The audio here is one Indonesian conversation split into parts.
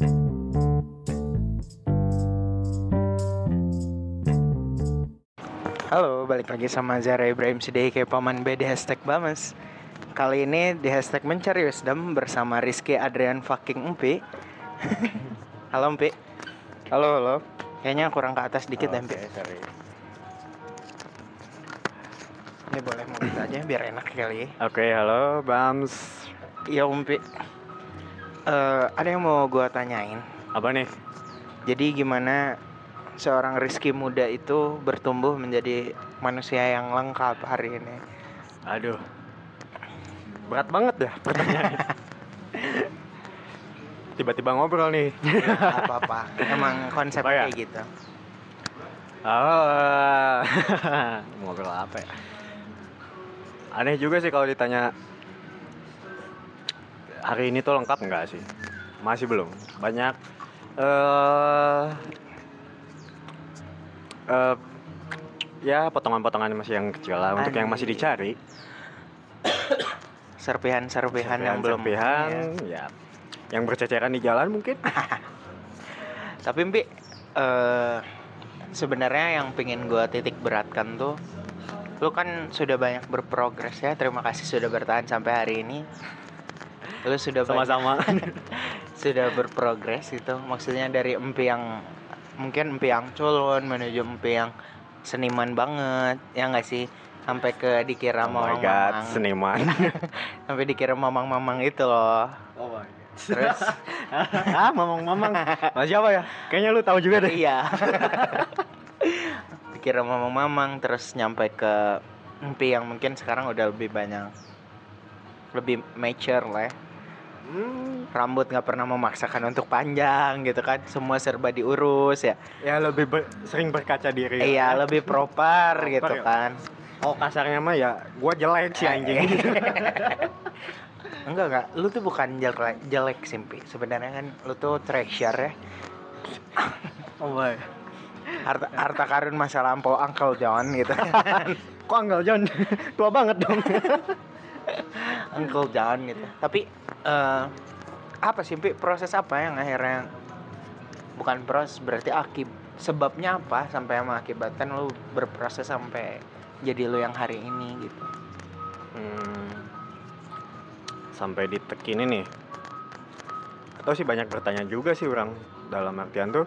Halo, balik lagi sama Zara Ibrahim Sidiki Paman B di hashtag Bames Kali ini di hashtag Mencari Wisdom bersama Rizky Adrian fucking Empi Halo Empi Halo, halo. Kayaknya kurang ke atas dikit deh Empi sorry. Ini boleh mau aja biar enak kali Oke, halo, Bams. Iya Empi Eh, Ada yang mau gua tanyain Apa nih? Jadi gimana seorang Rizky muda itu bertumbuh menjadi manusia yang lengkap hari ini Aduh. Berat banget dah pertanyaannya. Tiba-tiba ngobrol nih. Apa-apa Emang konsep Oh, ya? kayak gitu Oh. ngobrol apa ya? Aneh juga sih kalau ditanya hari ini tuh lengkap enggak sih? Masih belum. Banyak eh eh ya potongan-potongan masih yang kecil lah untuk yang masih dicari. Serpihan-serpihan yang belum serpihan, Iya. ya. Yang berceceran di jalan mungkin. Tapi Mpi, eh sebenarnya yang pengen gua titik beratkan tuh, lu kan sudah banyak berprogres ya. Terima kasih sudah bertahan sampai hari ini. Lu sudah Sama-sama. sudah berprogres gitu. Maksudnya dari Empi yang mungkin Empi yang culun menuju Empi yang seniman banget, ya nggak sih? Sampai ke dikira oh my god, seniman. Sampai dikira mamang-mamang itu loh. Oh my god. Terus ah, mamang-mamang. Mas siapa ya? Kayaknya lu tahu juga deh. iya dikira mamang-mamang terus nyampe ke empi yang mungkin sekarang udah lebih banyak lebih mature lah ya. Hmm, rambut nggak pernah memaksakan untuk panjang gitu kan semua serba diurus ya ya lebih ber- sering berkaca diri. iya lebih proper Proper gitu ya? kan Oh kasarnya mah ya, gua jelek sih anjing. enggak enggak lu tuh bukan jelek jelek simpi sebenarnya kan lu tuh treasure ya oh my. harta harta karun masa lampau Uncle John gitu Kok Anggal John? Tua banget dong. Uncle John gitu. Tapi eh apa sih Pi? proses apa yang akhirnya bukan proses berarti akib sebabnya apa sampai mengakibatkan lu berproses sampai jadi lu yang hari ini gitu. Hmm, sampai ini nih. Atau sih banyak bertanya juga sih orang dalam artian tuh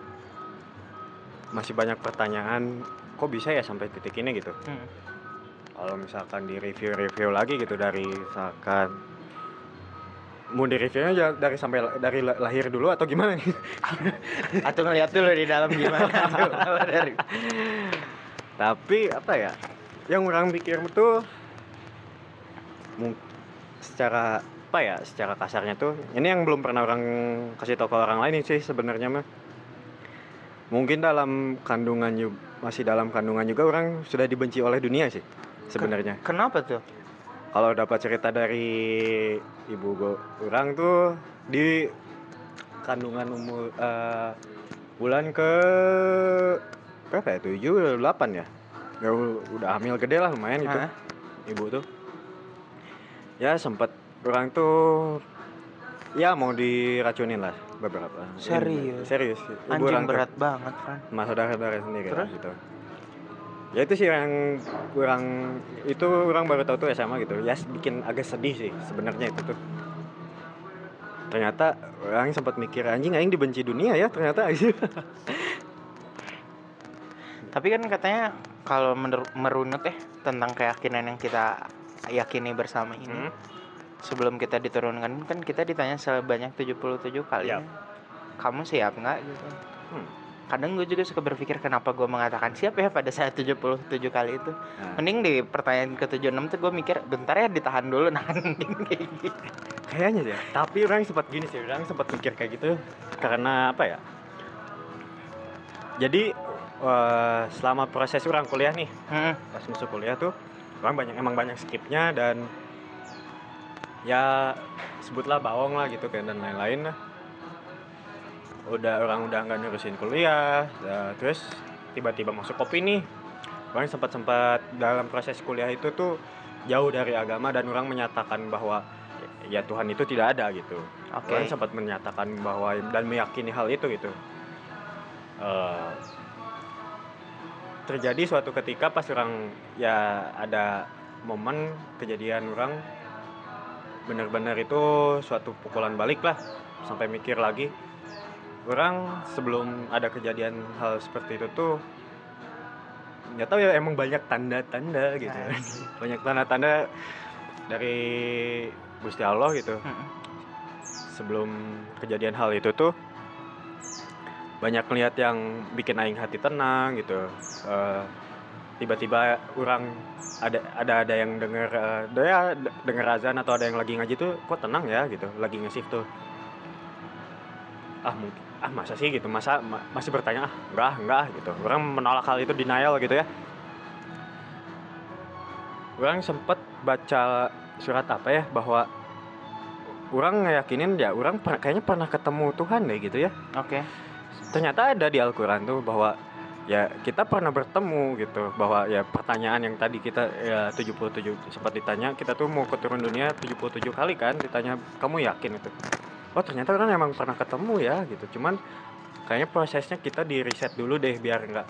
masih banyak pertanyaan kok bisa ya sampai titik ini gitu. Hmm. Kalau misalkan di review-review lagi gitu dari misalkan mau di reviewnya dari sampai dari la- lahir dulu atau gimana nih? Atau ngeliat dulu di dalam gimana dari Tapi apa ya? Yang orang pikir tuh secara apa ya? Secara kasarnya tuh ini yang belum pernah orang kasih tahu ke orang lain sih sebenarnya mah. Mungkin dalam kandungan masih dalam kandungan juga orang sudah dibenci oleh dunia sih sebenarnya. Kenapa tuh? kalau dapat cerita dari ibu go orang tuh di kandungan umur eh, bulan ke berapa ya tujuh delapan ya ya udah hamil gede lah lumayan itu Hah? ibu tuh ya sempet orang tuh ya mau diracunin lah beberapa Serius? serius ibu Anjing tuh berat banget, Fran. sama saudara-saudara sendiri Terus? gitu ya itu sih yang kurang itu orang baru tahu tuh SMA gitu ya bikin agak sedih sih sebenarnya itu tuh ternyata orang sempat mikir anjing aing dibenci dunia ya ternyata Tapi kan katanya kalau merunut eh tentang keyakinan yang kita yakini bersama ini. Hmm. sebelum kita diturunkan kan kita ditanya sebanyak 77 kali Yap. kamu siap nggak gitu Hmm. Kadang gue juga suka berpikir kenapa gue mengatakan siap ya pada saat 77 kali itu. Nah, mending di pertanyaan ke 76 tuh gue mikir bentar ya ditahan dulu nahan kayak gitu. Kayaknya ya. Tapi orang sempat gini sih orang sempat mikir kayak gitu karena apa ya? Jadi eh, selama proses orang kuliah nih Hmm, pas masuk kuliah tuh orang banyak emang banyak skipnya dan ya sebutlah bawang lah gitu kan dan lain-lain lah udah orang udah nggak nerusin kuliah ya, terus tiba-tiba masuk kopi nih. Orang sempat sempat dalam proses kuliah itu tuh jauh dari agama dan orang menyatakan bahwa ya Tuhan itu tidak ada gitu. Oke. Orang sempat menyatakan bahwa dan meyakini hal itu gitu. Eh, terjadi suatu ketika pas orang ya ada momen kejadian orang benar-benar itu suatu pukulan balik lah sampai mikir lagi orang sebelum ada kejadian hal seperti itu tuh nggak tahu ya emang banyak tanda-tanda gitu. Nice. banyak tanda-tanda dari Gusti Allah gitu. Mm-mm. sebelum kejadian hal itu tuh banyak lihat yang bikin aing hati tenang gitu. Eh, tiba-tiba orang ada ada ada yang denger eh, ada ya d- denger azan atau ada yang lagi ngaji tuh kok tenang ya? gitu. Lagi nge-shift tuh. Ah mungkin ah masa sih gitu? Masa ma- masih bertanya ah enggak enggak gitu. Orang menolak hal itu denial gitu ya. Orang sempet baca surat apa ya bahwa orang ngeyakinin ya orang per- kayaknya pernah ketemu Tuhan deh gitu ya. Oke. Ternyata ada di Al-Quran tuh bahwa ya kita pernah bertemu gitu bahwa ya pertanyaan yang tadi kita ya 77 sempat ditanya kita tuh mau ke turun dunia 77 kali kan? Ditanya kamu yakin itu oh ternyata orang emang pernah ketemu ya gitu. Cuman kayaknya prosesnya kita di reset dulu deh biar nggak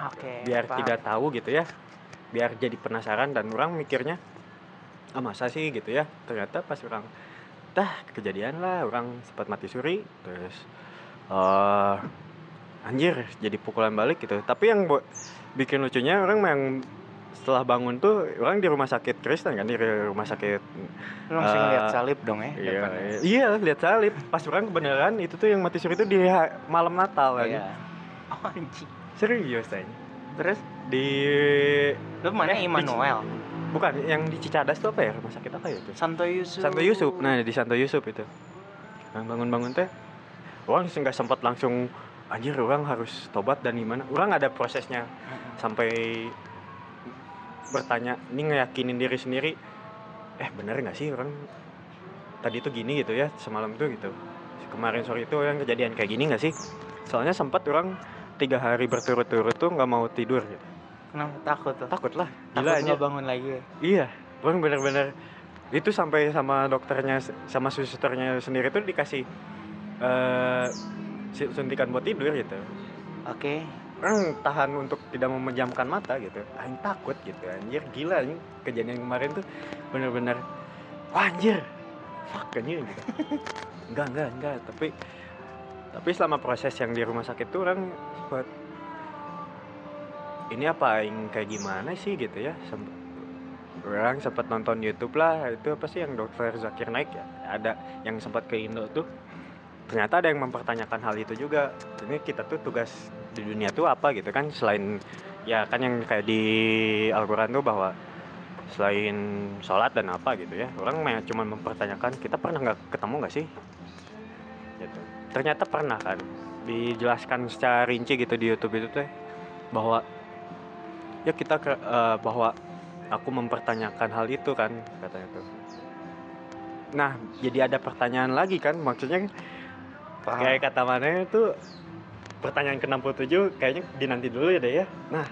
oke biar paham. tidak tahu gitu ya. Biar jadi penasaran dan orang mikirnya ah masa sih? gitu ya. Ternyata pas orang dah kejadian lah orang sempat mati suri. Terus eh anjir jadi pukulan balik gitu. Tapi yang bikin lucunya orang yang setelah bangun tuh orang di rumah sakit Kristen kan di rumah sakit Lu langsung Eh, lihat salib dong ya iya depannya. iya, lihat salib pas orang kebenaran itu tuh yang mati suri itu di malam Natal kan Iya. oh anjing serius tanya terus di lu mana Eh, di- Immanuel Bukan, yang di Cicadas tuh apa ya? Rumah sakit apa ya itu? Santo Yusuf Santo Yusuf. Nah, di Santo Yusuf itu. Nah, bangun-bangun teh orang nggak sempat langsung anjir orang harus tobat dan gimana. Orang ada prosesnya sampai bertanya, ini ngeyakinin diri sendiri. Eh, bener nggak sih orang tadi tuh gini gitu ya, semalam tuh gitu. Kemarin sore itu yang kejadian kayak gini nggak sih? Soalnya sempat orang tiga hari berturut-turut tuh nggak mau tidur gitu. kenapa takut tuh Takut lah. takut Gila aja. nggak bangun lagi ya? Iya, bang bener-bener itu sampai sama dokternya sama susternya sendiri tuh dikasih si- suntikan buat tidur gitu. oke Orang tahan untuk tidak memejamkan mata gitu. Aing takut gitu anjir. Gila nih kejadian kemarin tuh bener-bener wah anjir. Fuck anjir gitu. enggak enggak enggak. Tapi tapi selama proses yang di rumah sakit tuh orang buat ini apa aing kayak gimana sih? gitu ya. Semp- orang sempat nonton YouTube lah itu apa sih yang dokter Zakir Naik ya? Ada yang sempat ke Indo tuh. Ternyata ada yang mempertanyakan hal itu juga. Ini kita tuh tugas di dunia tuh apa gitu kan selain ya kan yang kayak di Al-Quran tuh bahwa selain sholat dan apa gitu ya orang cuma mempertanyakan kita pernah nggak ketemu nggak sih? Gitu. Ternyata pernah kan. Dijelaskan secara rinci gitu di YouTube itu teh bahwa ya kita ke, eh, bahwa aku mempertanyakan hal itu kan katanya tuh. Nah jadi ada pertanyaan lagi kan maksudnya paham. kayak kata mana itu pertanyaan ke-67 kayaknya dinanti dulu ya deh ya. Nah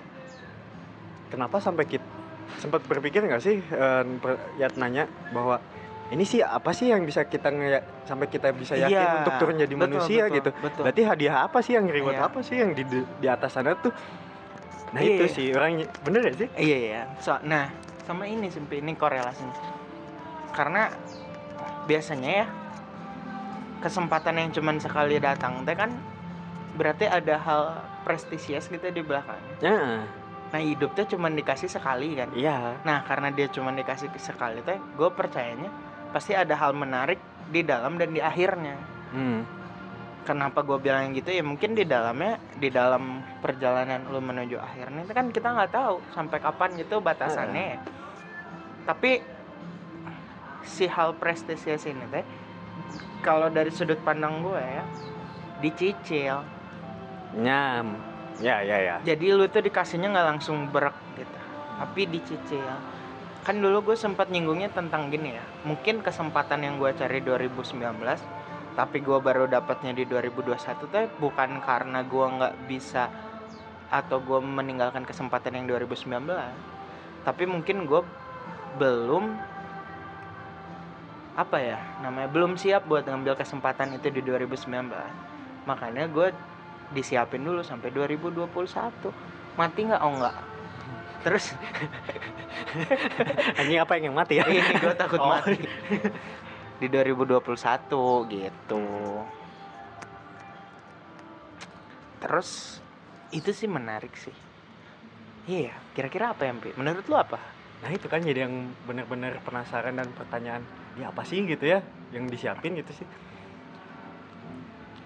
kenapa sampai kita sempat berpikir nggak sih per- ya nanya bahwa ini sih apa sih yang bisa kita nge sampai kita bisa yakin Iya, untuk turun jadi betul, manusia betul, gitu? betul. Berarti hadiah apa sih yang reward Iya. apa sih yang di di atas sana tuh? Nah Iya, itu iya. sih orang bener ya sih? Iya iya. So, nah sama ini simpi ini korelasinya karena biasanya ya kesempatan yang cuman sekali datang teh kan berarti ada hal prestisius gitu di belakangnya ya nah hidup teh cuman dikasih sekali kan? Iya. Nah karena dia cuman dikasih sekali teh gue percayanya pasti ada hal menarik di dalam dan di akhirnya. Hmm. kenapa gue bilang gitu? Ya mungkin di dalamnya di dalam perjalanan lu menuju akhirnya itu kan kita nggak tahu sampai kapan gitu batasannya ya. tapi si hal prestisius ini teh kalau dari sudut pandang gue ya dicicil nyam. Ya ya ya. Jadi lu tuh dikasihnya nggak langsung berak gitu tapi dicicil. Kan dulu gue sempat nyinggungnya tentang gini ya mungkin kesempatan yang gue cari 2019 tapi gue baru dapatnya di 2021 tuh bukan karena gue nggak bisa atau gue meninggalkan kesempatan yang 2019 tapi mungkin gue belum apa ya namanya belum siap buat ngambil kesempatan itu di 2019 makanya gue disiapin dulu sampai 2021 mati nggak? Oh nggak. Terus? Anjing apa yang mati ya? ini gue takut Oh. mati. Di 2021 gitu. Terus itu sih menarik sih. Iya kira-kira apa ya Mpi? menurut lu apa? Nah itu kan jadi yang bener-bener penasaran dan pertanyaan ya apa sih? gitu ya yang disiapin gitu sih.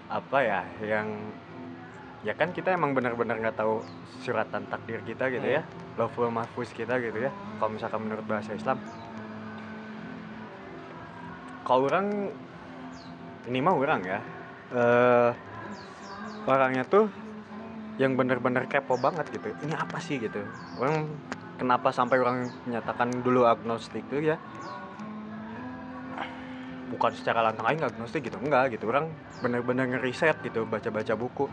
Apa ya yang ya kan kita emang bener-bener nggak tahu suratan takdir kita gitu ya. Lawful mahfuz kita gitu ya. Kalau misalkan menurut bahasa Islam. Kalau orang ini mah orang ya. Eh orangnya tuh yang bener-bener kepo banget gitu. Ini apa sih gitu? Orang kenapa sampai orang menyatakan dulu agnostik tuh ya? Bukan secara lantang aing agnostik gitu. Enggak gitu. Orang bener-bener ngeriset gitu baca-baca buku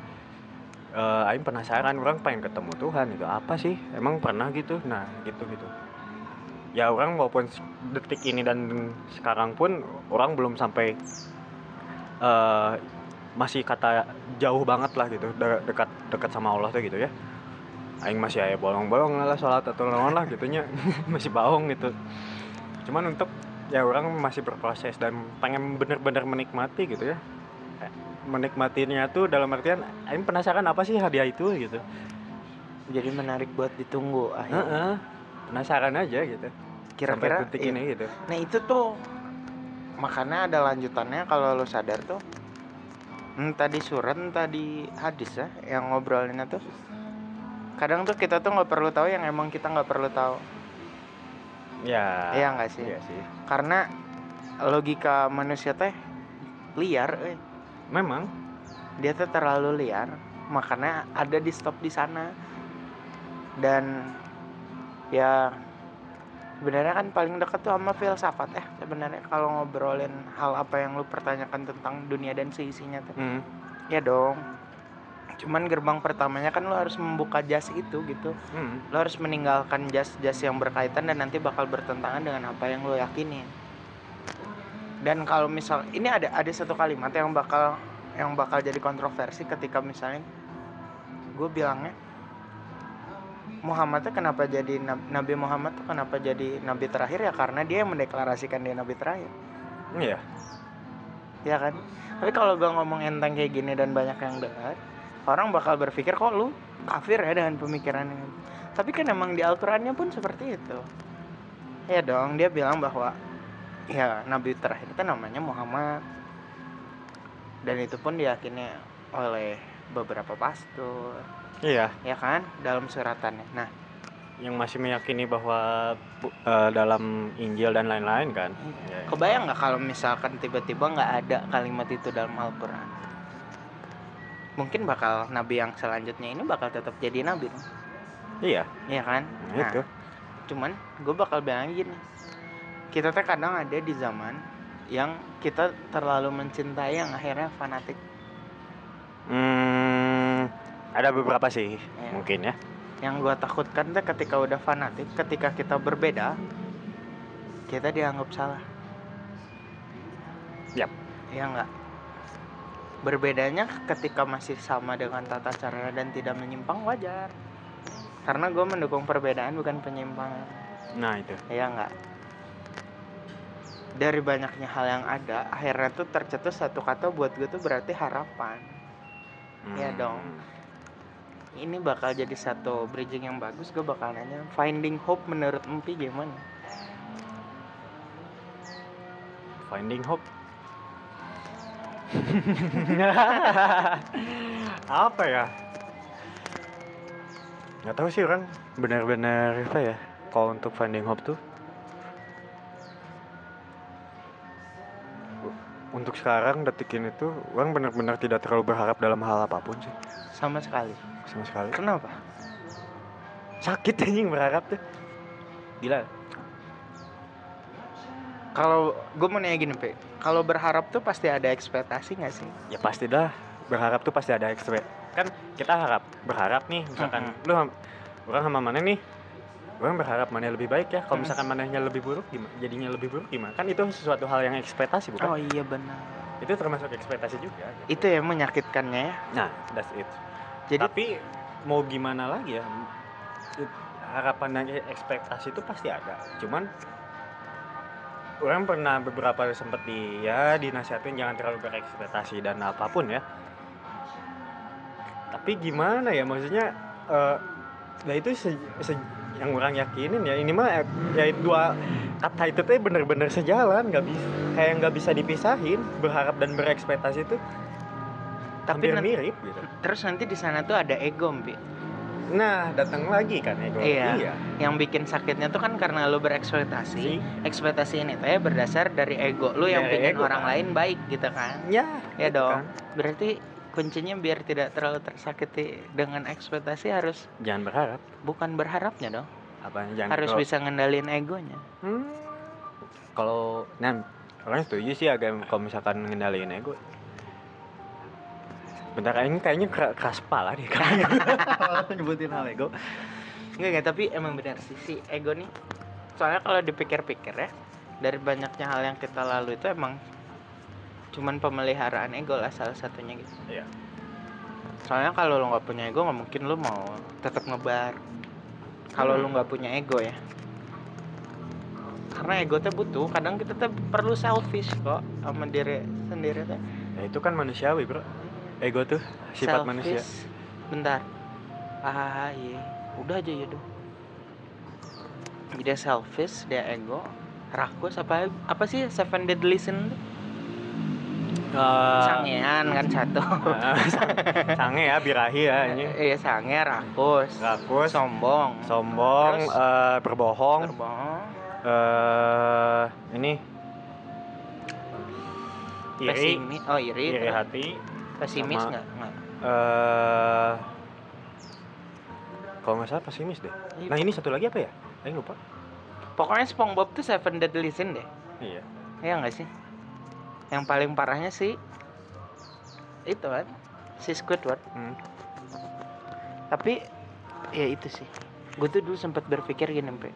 Eh aing penasaran orang pengen ketemu Tuhan itu apa sih? Emang pernah gitu? Nah gitu gitu. Ya orang walaupun detik ini dan sekarang pun orang belum sampai eh masih kata jauh banget lah gitu. De- dekat dekat sama Allah tuh gitu ya. Aing masih aya bolong-bolong lah sholat atau lawan lah gitunya. Masih baong gitu. Cuman untuk ya orang masih berproses dan pengen bener-bener menikmati gitu ya menikmatinya tuh dalam artian aing penasaran apa sih hadiah itu? gitu. Jadi menarik buat ditunggu akhirnya. Heeh. penasaran aja gitu. Kira-kira detik iya. ini gitu. Nah itu tuh makanya ada lanjutannya kalau lu sadar tuh. Entah di surat entah di hadis ya yang ngobrolinnya tuh. Kadang tuh kita tuh nggak perlu tahu yang emang kita nggak perlu tahu. Ya Iya nggak sih? iya sih. Karena logika manusia teh liar eh. Memang. Dia tuh terlalu liar makanya ada di stop di sana. Dan ya sebenarnya kan paling dekat tuh sama filsafat ya sebenarnya kalau ngobrolin hal apa yang lu pertanyakan tentang dunia dan seisinya tuh. Hmm. ya dong. Cuman gerbang pertamanya kan lu harus membuka jas itu gitu. Hmm. lo harus meninggalkan jas-jas yang berkaitan dan nanti bakal bertentangan dengan apa yang lo yakini dan kalau misal ini ada ada satu kalimat yang bakal yang bakal jadi kontroversi ketika misalnya gue bilangnya Muhammad tuh kenapa jadi nab- Nabi Muhammad tuh kenapa jadi Nabi terakhir? Ya karena dia yang mendeklarasikan dia Nabi terakhir. Iya. Ya kan? Tapi kalau gue ngomong enteng kayak gini dan banyak yang dengar orang bakal berpikir kok lu kafir ya dengan pemikiran ini? Tapi kan emang di Al-Qurannya pun seperti itu. Ya dong dia bilang bahwa ya nabi terakhir itu namanya Muhammad. Dan itu pun diyakini oleh beberapa pastor. Iya. Ya kan? Dalam suratannya. Nah. Yang masih meyakini bahwa eh, dalam Injil dan lain-lain kan? Iya, iya. kebayang nggak kalau misalkan tiba-tiba nggak ada kalimat itu dalam Al-Quran? Mungkin bakal nabi yang selanjutnya ini bakal tetap jadi nabi dong. iya. Iya kan? nah, itu. Cuman gue bakal bilang gini kita teh kadang ada di zaman yang kita terlalu mencintai yang akhirnya fanatik Hmm, ada beberapa sih Iya. mungkin ya. yang gue takutkan teh ketika udah fanatik ketika kita berbeda kita dianggap salah Yap. Iya nggak berbedanya ketika masih sama dengan tata cara dan tidak menyimpang wajar karena gue mendukung perbedaan bukan penyimpangan Nah itu. ya nggak dari banyaknya hal yang ada akhirnya tuh tercetus satu kata buat gue tuh berarti harapan Iya Hmm. dong. ini bakal jadi satu bridging yang bagus gue bakal nanya finding hope menurut Empi gimana Finding hope. apa ya? Nggak tahu sih orang benar-benar apa ya. Kalau untuk finding hope tuh untuk sekarang detik ini tuh orang benar-benar tidak terlalu berharap dalam hal apa pun sih. Sama sekali. Sama sekali. Kenapa? Sakit anjing berharap tuh. Gila. Kalau gue mau nanya gini pe. Kalau berharap tuh pasti ada ekspektasi nggak sih? Ya pasti dah. Berharap tuh pasti ada ekspek. Kan kita harap berharap nih misalkan. Mhm. lu orang sama mana nih orang berharap mana lebih baik ya. Kalau misalkan mananya lebih buruk gimana jadinya lebih buruk gimana? Kan itu sesuatu hal yang ekspektasi bukan? Oh iya benar. Itu termasuk ekspektasi juga gitu. itu yang menyakitkannya ya. Nah that's it. Jadi tapi mau gimana lagi ya? Harapan dan ekspektasi itu pasti ada. Cuman orang pernah beberapa sempat di ya dinasihatin jangan terlalu berekspektasi dan apa pun ya. Tapi gimana ya? Maksudnya eh nah itu se- se- yang orang yakinin ya ini mah eh, ya dua kata itu tuh bener-bener sejalan nggak bisa kayak nggak bisa dipisahin berharap dan berekspektasi itu tapi nanti, mirip gitu terus nanti di sana tuh ada ego Mpi. Nah, datang lagi kan ego. Iya. yang bikin sakitnya tuh kan karena lu berekspektasi Si. ekspektasi ini teh berdasar dari ego lu yang pengen ego, orang kan. lain baik gitu kan Ya, ya itu dong kan. berarti kuncinya biar tidak terlalu tersakiti dengan ekspektasi harus Jangan berharap. bukan berharapnya dong Apa jangan harus kalau- bisa ngendalin egonya Hmm. Kalau nah orang setuju sih agak kalau misalkan ngendaliin ego. Bentar ini kayaknya kera- keras kepala deh kayaknya. nyebutin hal ego. Enggak, enggak, tapi emang benar sih si ego nih. Soalnya kalau dipikir-pikir ya, dari banyaknya hal yang kita lalu itu emang cuman pemeliharaan ego lah salah satunya gitu. Iya. Soalnya kalau lo nggak punya ego nggak mungkin lo mau tetap ngebar. Kalau Hmm. lo nggak punya ego ya. Karena ego tuh butuh, kadang kita tuh perlu selfish kok sama diri sendiri tuh. Ya itu kan manusiawi, Bro. Ego tuh sifat manusia. Selfish. Bentar. Ah, iya. Udah aja ya dong. Dia selfish, dia ego, rakus apa apa sih seven deadly sin tuh? Eh, Sangean kan satu. eh, sange ya, birahi ya ini. Iya sange, rakus, Rakus, sombong, sombong, Terus? eh, berbohong, berbohong, eh ini iri, pesimis, oh iri, iri terus hati, pesimis nggak? Eh kalau nggak salah pesimis deh. Iya, Nah ini satu lagi apa ya? Saya lupa. Pokoknya SpongeBob tuh seven deadly sin deh. Iya. Iya nggak sih? Yang paling parahnya sih itu kan si Squidward. Hmm. Tapi ya itu sih. Gue tuh dulu sempat berpikir gini, Pe.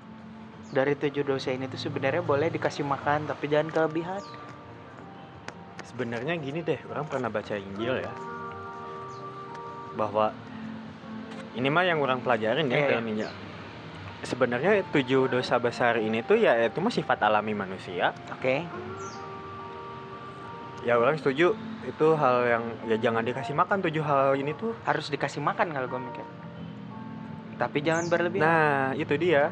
Dari tujuh dosa ini tuh sebenarnya boleh dikasih makan, tapi jangan kelebihan. Sebenarnya gini deh, orang pernah baca Injil ya, bahwa ini mah yang orang pelajarin ya Iya, dalam Injil. Sebenarnya tujuh dosa besar ini tuh ya itu mah sifat alami manusia. Oke. Ya orang setuju itu hal yang ya jangan dikasih makan tujuh hal ini tuh. Harus dikasih makan kalau gue mikir. Tapi jangan berlebihan. Nah itu dia.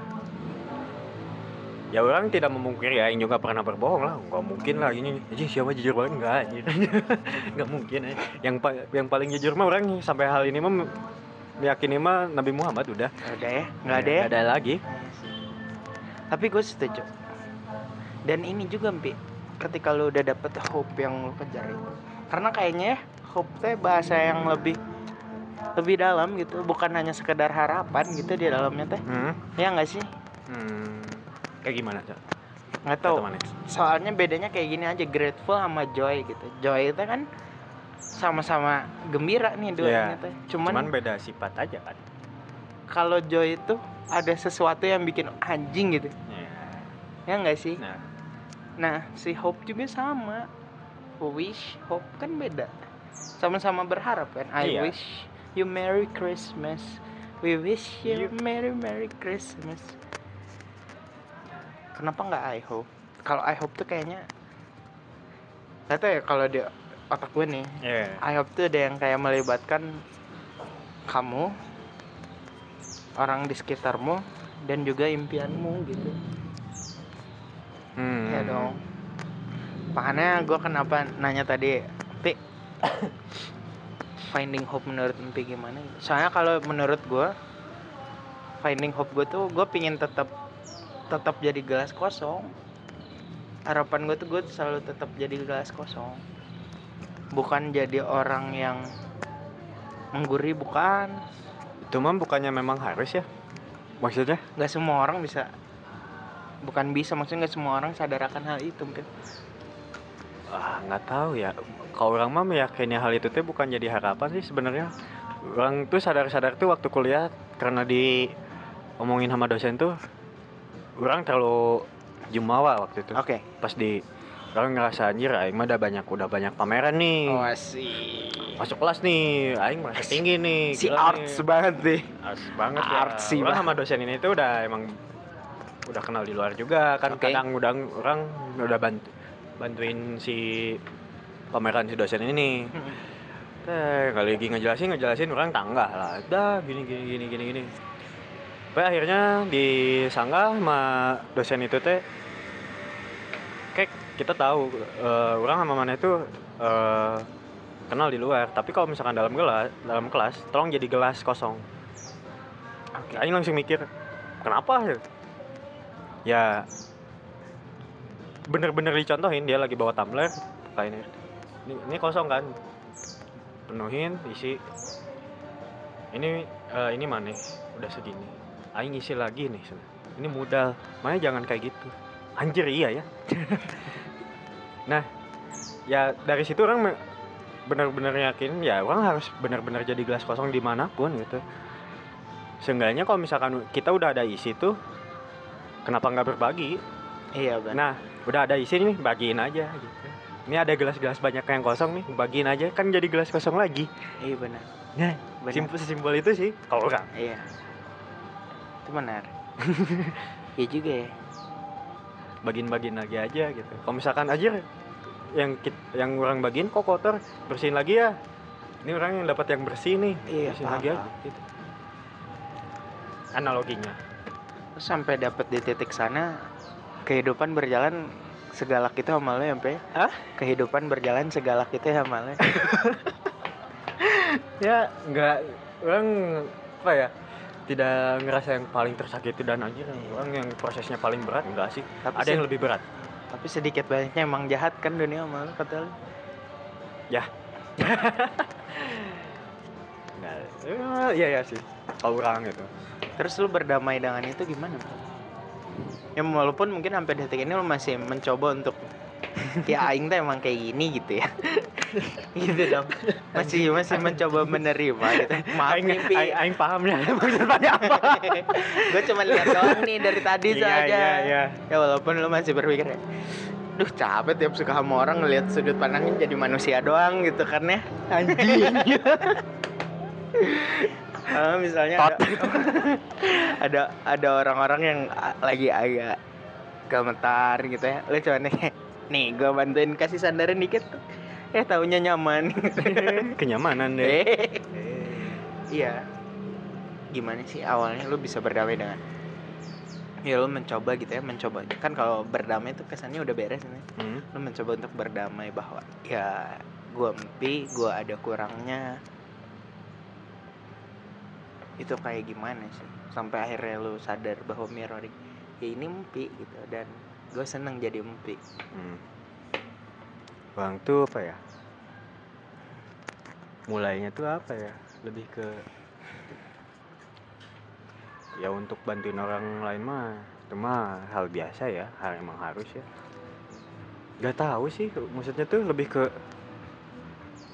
Ya orang tidak memungkiri ya, Injo nggak pernah berbohong lah, nggak mungkin lah ini. Jadi siapa jujur banget nggak, anjir. nggak mungkin. eh. Yang pa- yang paling jujur mah orang sampai hal ini mah meyakini mah Nabi Muhammad udah. Udah ya, nggak ada ya. Nggak ada lagi. Tapi gue setuju. Dan ini juga, Mpi, ketika lu udah dapet hope yang lu kejar itu. Karena kayaknya ya, hope teh bahasa yang lebih lebih dalam gitu, bukan hanya sekedar harapan gitu di dalamnya teh. Hmm. Ya nggak sih? Hmm. Kayak gimana, Cok? Nggak tahu. Soalnya bedanya kayak gini aja, grateful sama joy gitu. Joy itu kan sama-sama gembira nih duanya Iya. teh. Cuman, Cuman beda sifat aja kan. kalau joy itu ada sesuatu yang bikin anjing gitu. Ya. Ya nggak sih? Nah, Nah, si Hope juga sama. Wish, Hope kan beda. Sama-sama berharap kan. I Iya. wish you Merry Christmas. We wish you You- Merry Merry Christmas. Kenapa nggak I hope? Kalau I hope tuh kayaknya Gak tau ya kalau di otak gue nih ya. I hope tuh ada yang kayak melibatkan kamu Orang di sekitarmu Dan juga impianmu gitu Hmm. Ya dong. Makanya gue kenapa nanya tadi, Pi, finding hope menurut Mpi gimana? Soalnya kalau menurut gue, finding hope gue tuh gue pingin tetap tetap jadi gelas kosong. Harapan gue tuh gue selalu tetap jadi gelas kosong. Bukan jadi orang yang mengguri bukan. Itu mah bukannya memang harus ya? Maksudnya? Gak semua orang bisa bukan bisa maksudnya nggak semua orang sadar akan hal itu mungkin Ah, nggak tahu ya. Kalau orang mah meyakini hal itu tuh bukan jadi harapan sih sebenarnya. Orang tuh sadar-sadar tuh waktu kuliah karena di omongin sama dosen tuh orang terlalu jumawa waktu itu Oke. pas di orang ngerasa anjir aing mah udah banyak udah banyak pameran nih Oh, asik. masuk kelas nih aing merasa tinggi nih Si arts nih. banget deh. arts banget ya orang banget. sama dosen ini tuh udah emang udah kenal di luar juga kan Oke. kadang udah orang udah bantu bantuin si pameran si dosen ini Eh, kali lagi ngejelasin ngejelasin orang tanggah lah. Dah gini gini gini gini gini. Sampai akhirnya disanggah sama dosen itu teh kayak kita tahu eh, orang sama mana itu eh, kenal di luar, tapi kalau misalkan dalam gelas dalam kelas tolong jadi gelas kosong. Aing langsung mikir, kenapa ya? Bener-bener dicontohin dia lagi bawa tumbler kayak ini. Ini, kosong kan? Penuhin, isi. Ini eh, ini mana? Udah segini. Aing isi lagi nih. Ini modal. Makanya jangan kayak gitu. Anjir iya ya. nah, ya dari situ orang bener-bener yakin ya orang harus bener-bener jadi gelas kosong di mana pun gitu seenggaknya kalau misalkan kita udah ada isi tuh kenapa nggak berbagi Iya benar. nah udah ada isi nih bagiin aja gitu ini ada gelas-gelas banyak yang kosong nih bagiin aja kan jadi gelas kosong lagi Iya benar. nah Benar. simpel simpel itu sih kalau orang Iya. Itu benar. Iya juga ya. bagiin-bagiin lagi aja gitu kalau misalkan aja yang yang orang bagiin kok kotor bersihin lagi ya ini orang yang dapat yang bersih nih Iya, bersihin paham, lagi aja paham. gitu analoginya Terus sampai dapat di titik sana kehidupan berjalan segalak itu sama lo ya, Pe? Hah? Kehidupan berjalan segalak itu ya sama lo. ya nggak orang apa ya tidak ngerasa yang paling tersakiti dan anjir orang yang prosesnya paling berat enggak sih Tapi ada yang lebih berat Tapi sedikit banyaknya emang jahat kan dunia sama lo kata lo. nah eh, iya ya sih orang gitu Terus lu berdamai dengan itu gimana? Ya walaupun mungkin sampai detik ini lu masih mencoba untuk ya aing teh emang kayak gini gitu ya. gitu dong. Masih masih mencoba menerima gitu. Maaf aing, nih, Pi. aing, aing paham ya maksudnya apa gue cuma lihat doang nih dari tadi Iya, saja. iya, iya. Ya walaupun lu masih berpikir Duh capek tiap suka sama orang ngelihat sudut pandangnya jadi manusia doang gitu kan ya Anjing Ah, misalnya ada, ada ada orang-orang yang lagi agak gemetar gitu ya. Lu cuma nih Nih gue bantuin kasih sandaran dikit. Eh taunya nyaman. Kenyamanan deh. Eh, Iya. Gimana sih awalnya lu bisa berdamai dengan ya lu mencoba gitu ya mencoba. Kan kalau berdamai itu kesannya udah beres nih. Hmm. lu mencoba untuk berdamai bahwa ya gua empi gua ada kurangnya itu kayak gimana sih sampai akhirnya lu sadar bahwa mirroring ya ini empi gitu dan gue seneng jadi empi Hmm. Bang tuh apa ya? Mulainya tuh apa ya? Lebih ke ya untuk bantuin orang lain mah itu mah hal biasa ya, hal emang harus ya. Gak tahu sih, maksudnya tuh lebih ke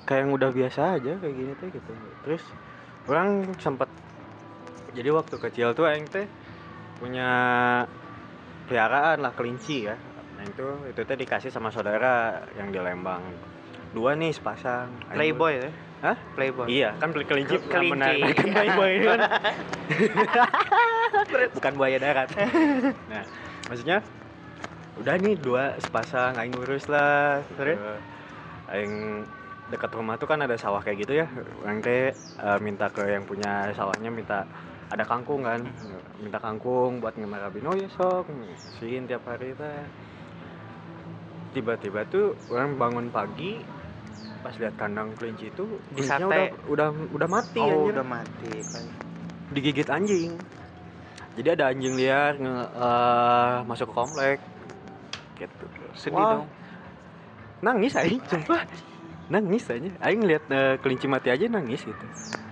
kayak yang udah biasa aja kayak gini tuh gitu. Terus orang sempat jadi waktu kecil tuh aing teh punya peliharaan lah kelinci ya. Nah itu itu teh dikasih sama saudara yang di Lembang. Dua nih sepasang. Aing- playboy ya? Hah? playboy. Iya kan beli kelinci kelinci. kan playboy kan? Bukan buaya darat. Nah maksudnya udah nih dua sepasang aing urus lah Terus? Gitu. aing dekat rumah tuh kan ada sawah kayak gitu ya. Orang teh eh, minta ke yang punya sawahnya minta ada kangkung kan? Minta kangkung buat ngemarabin oh ya sok ngasihin tiap hari teh. Tiba-tiba tuh orang bangun pagi pas lihat kandang kelinci itu Di kelincinya sate. udah udah udah mati oh anjir. udah mati digigit anjing. Jadi ada anjing liar nge, eh, masuk ke komplek. Gitu. Sedih Wah, dong. Nangis aing sumpah. Nangis aja. Aing ngeliat eh, kelinci mati aja nangis gitu. itu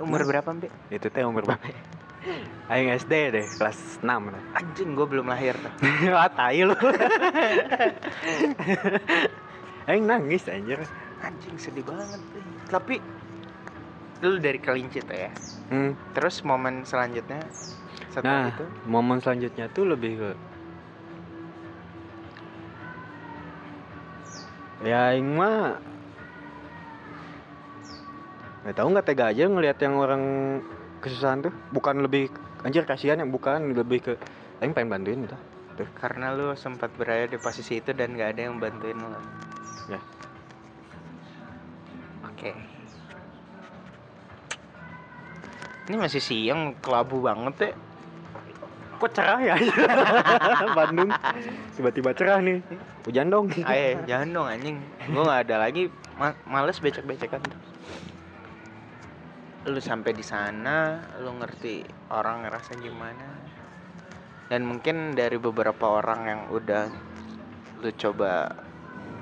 umur berapa mbak? Itu teh umur berapa? Aing SD deh kelas 6 deh. Anjing gue belum lahir tuh Wah, tai lu. Aing nangis anjir. Anjing sedih banget Pi. tapi lu dari kelinci tuh ya? Hmm. terus momen selanjutnya Nah, itu? momen selanjutnya tuh lebih ke Ya aing mah nggak tahu nggak tega aja ngelihat yang orang kesusahan tuh. Bukan lebih anjir kasihan yang bukan. Lebih ke aing pengen bantuin gitu. Karena lu sempat berada di posisi itu dan gak ada yang bantuin lu. Ya. oke. Ini masih siang kelabu banget ya. Kok cerah ya? Bandung. Tiba-tiba cerah nih. Hujan dong. Ayo, jangan dong anjing. Gue nggak ada lagi. Ma- males becek-becekan terus. Lu sampai di sana, lu ngerti orang ngerasa gimana. Dan mungkin dari beberapa orang yang udah lu coba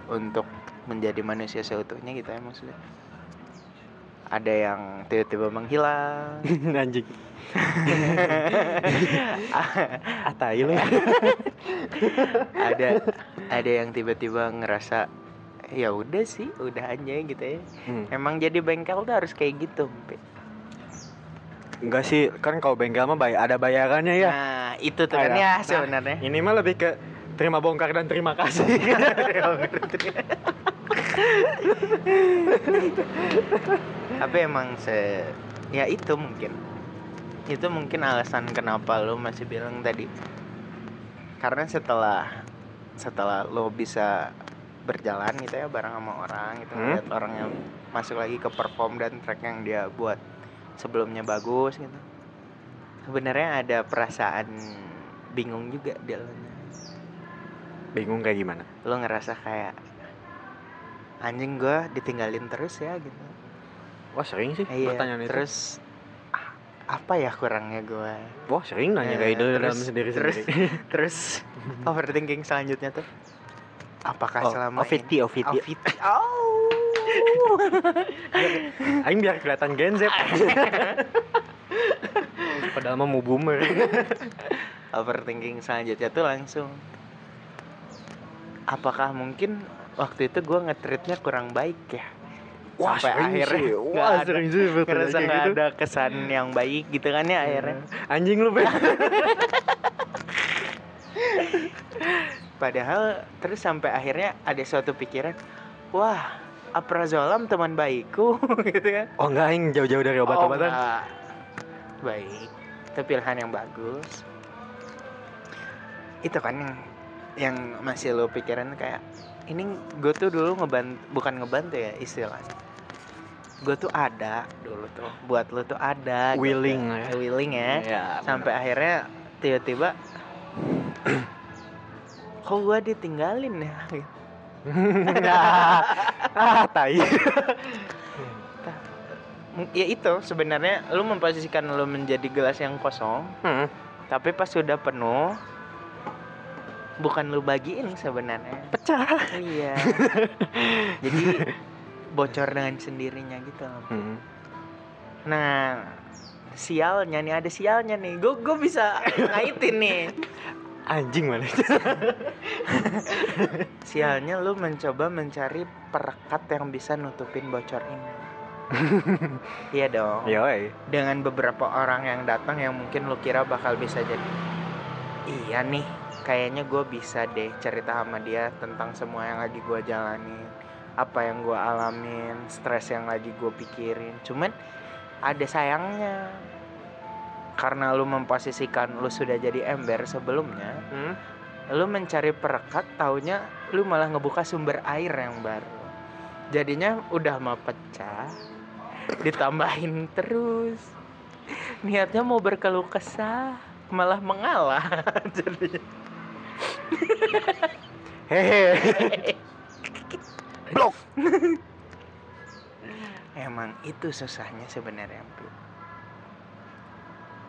untuk menjadi manusia seutuhnya gitu ya maksudnya. Ada yang tiba-tiba menghilang. anjing atai lu ada ada yang tiba-tiba ngerasa ya udah sih, udah aja gitu ya. Hmm. Emang jadi bengkel tuh harus kayak gitu, Mpe. Enggak sih kan kalau bengkel mah bay ada bayarannya ya Nah, itu tuh kan Ada. ya Nah, sebenarnya. ini mah lebih ke terima bongkar dan terima kasih Tapi emang se ya itu mungkin. Itu mungkin alasan kenapa lo masih bilang tadi. Karena setelah setelah lo bisa berjalan gitu ya bareng sama orang gitu Hmm? lihat orang yang masuk lagi ke perform dan track yang dia buat sebelumnya bagus gitu. Sebenarnya ada perasaan bingung juga di dalamnya. bingung kayak gimana? Lo ngerasa kayak anjing gua ditinggalin terus ya gitu. Wah sering sih iya pertanyaan itu. terus ah, apa ya kurangnya gua? Wah sering nanya Eh, kayak itu dalam terus- sendiri terus sendiri. terus overthinking selanjutnya tuh apakah oh, selama OVT ini OVT OVT oh Aing biar kelihatan Gen Z. Padahal mah mau boomer. Overthinking selanjutnya tuh langsung. Apakah mungkin waktu itu gua ngetreatnya kurang baik ya? Wah Sampai akhirnya sih. wah ada- sering sih ngerasa nggak gitu. ada kesan yang baik gitu kan ya akhirnya? Anjing lu Padahal terus sampai akhirnya ada suatu pikiran, wah aprazolam teman baikku gitu kan. oh enggak Aing jauh-jauh dari obat-obatan Oh. Baik, itu pilihan yang bagus. Itu kan yang yang masih lo pikiran kayak ini gue tuh dulu ngebantu bukan ngebantu ya istilahnya. Gue tuh ada dulu tuh buat lo tuh ada. gitu. Willing ya. Willing ya ya sampai akhirnya tiba-tiba kok gua ditinggalin ya ah tai. M- ya itu sebenarnya lu memposisikan lu menjadi gelas yang kosong Hmm. tapi pas sudah penuh bukan lu bagiin sebenarnya. Pecah. Iya. Jadi bocor dengan sendirinya gitu loh. Hmm. nah sialnya nih ada sialnya nih. Gue gue bisa ngaitin nih anjing mana Sialnya lu mencoba mencari perekat yang bisa nutupin bocor ini. iya dong. Yoi. Dengan beberapa orang yang datang yang mungkin lu kira bakal bisa jadi. Iya nih, kayaknya gue bisa deh cerita sama dia tentang semua yang lagi gue jalani, apa yang gue alamin, stres yang lagi gue pikirin. Cuman ada sayangnya. Karena lu memposisikan lu sudah jadi ember sebelumnya, Hmm? lu mencari perekat taunya lu malah ngebuka sumber air yang baru jadinya udah mau pecah ditambahin terus niatnya mau berkeluh kesah malah mengalah jadinya Hehe. Blok. emang itu susahnya sebenarnya.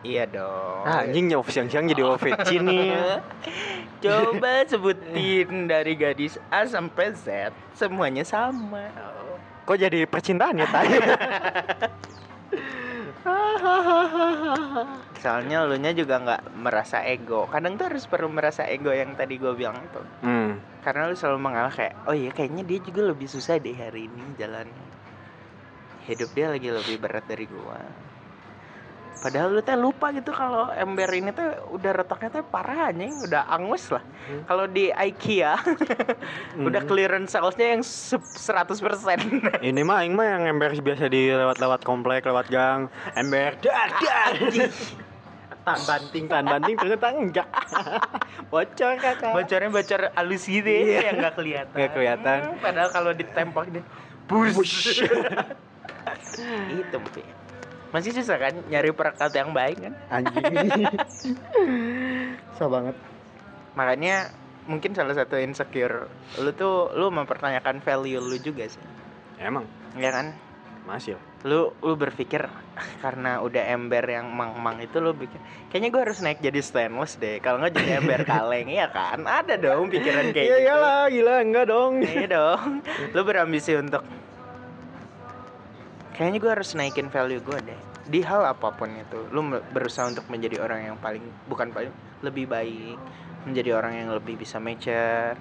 Iya dong Ah, anjing nyawa siang-siang jadi OVC nih. Coba sebutin dari gadis A sampai Z semuanya sama. Kok jadi percintaan ya tadi? Soalnya lu nya juga nggak merasa ego. Kadang tuh harus perlu merasa ego yang tadi gue bilang itu. hmm. Karena lu selalu mengalah kayak, oh iya kayaknya dia juga lebih susah deh hari ini jalannya. hidup dia lagi lebih berat dari gua padahal lu teh lupa gitu kalau ember ini tuh udah retaknya tuh parah anjing udah angus lah Hmm. kalau di IKEA udah Hmm. clearance salesnya yang se- 100% Ini mah aing mah yang ember biasa di lewat-lewat komplek, lewat gang, ember dar dar. Tahan banting, tahan banting ternyata enggak. Bocor kakak. bocornya bocor halus gitu ya Iya. yang nggak kelihatan Nggak kelihatan. padahal kalau ditempel dia bush itu Pi. Masih susah kan nyari perekat yang baik kan? Anjing. Susah banget. makanya mungkin salah satu insecure lu tuh lu mempertanyakan value lu juga sih. Emang? Ya kan? Masih. Lu lu berpikir "Ah, karena udah ember yang mang-mang itu lu pikir kayaknya gue harus naik jadi stainless deh. Kalau nggak jadi ember kaleng iya kan? Ada dong pikiran kayak Iya gitu. iyalah, gila enggak dong. iya dong. Lu berambisi untuk kayaknya gue harus naikin value gue deh. Di hal apa pun itu lu berusaha untuk menjadi orang yang paling bukan paling lebih baik menjadi orang yang lebih bisa mature.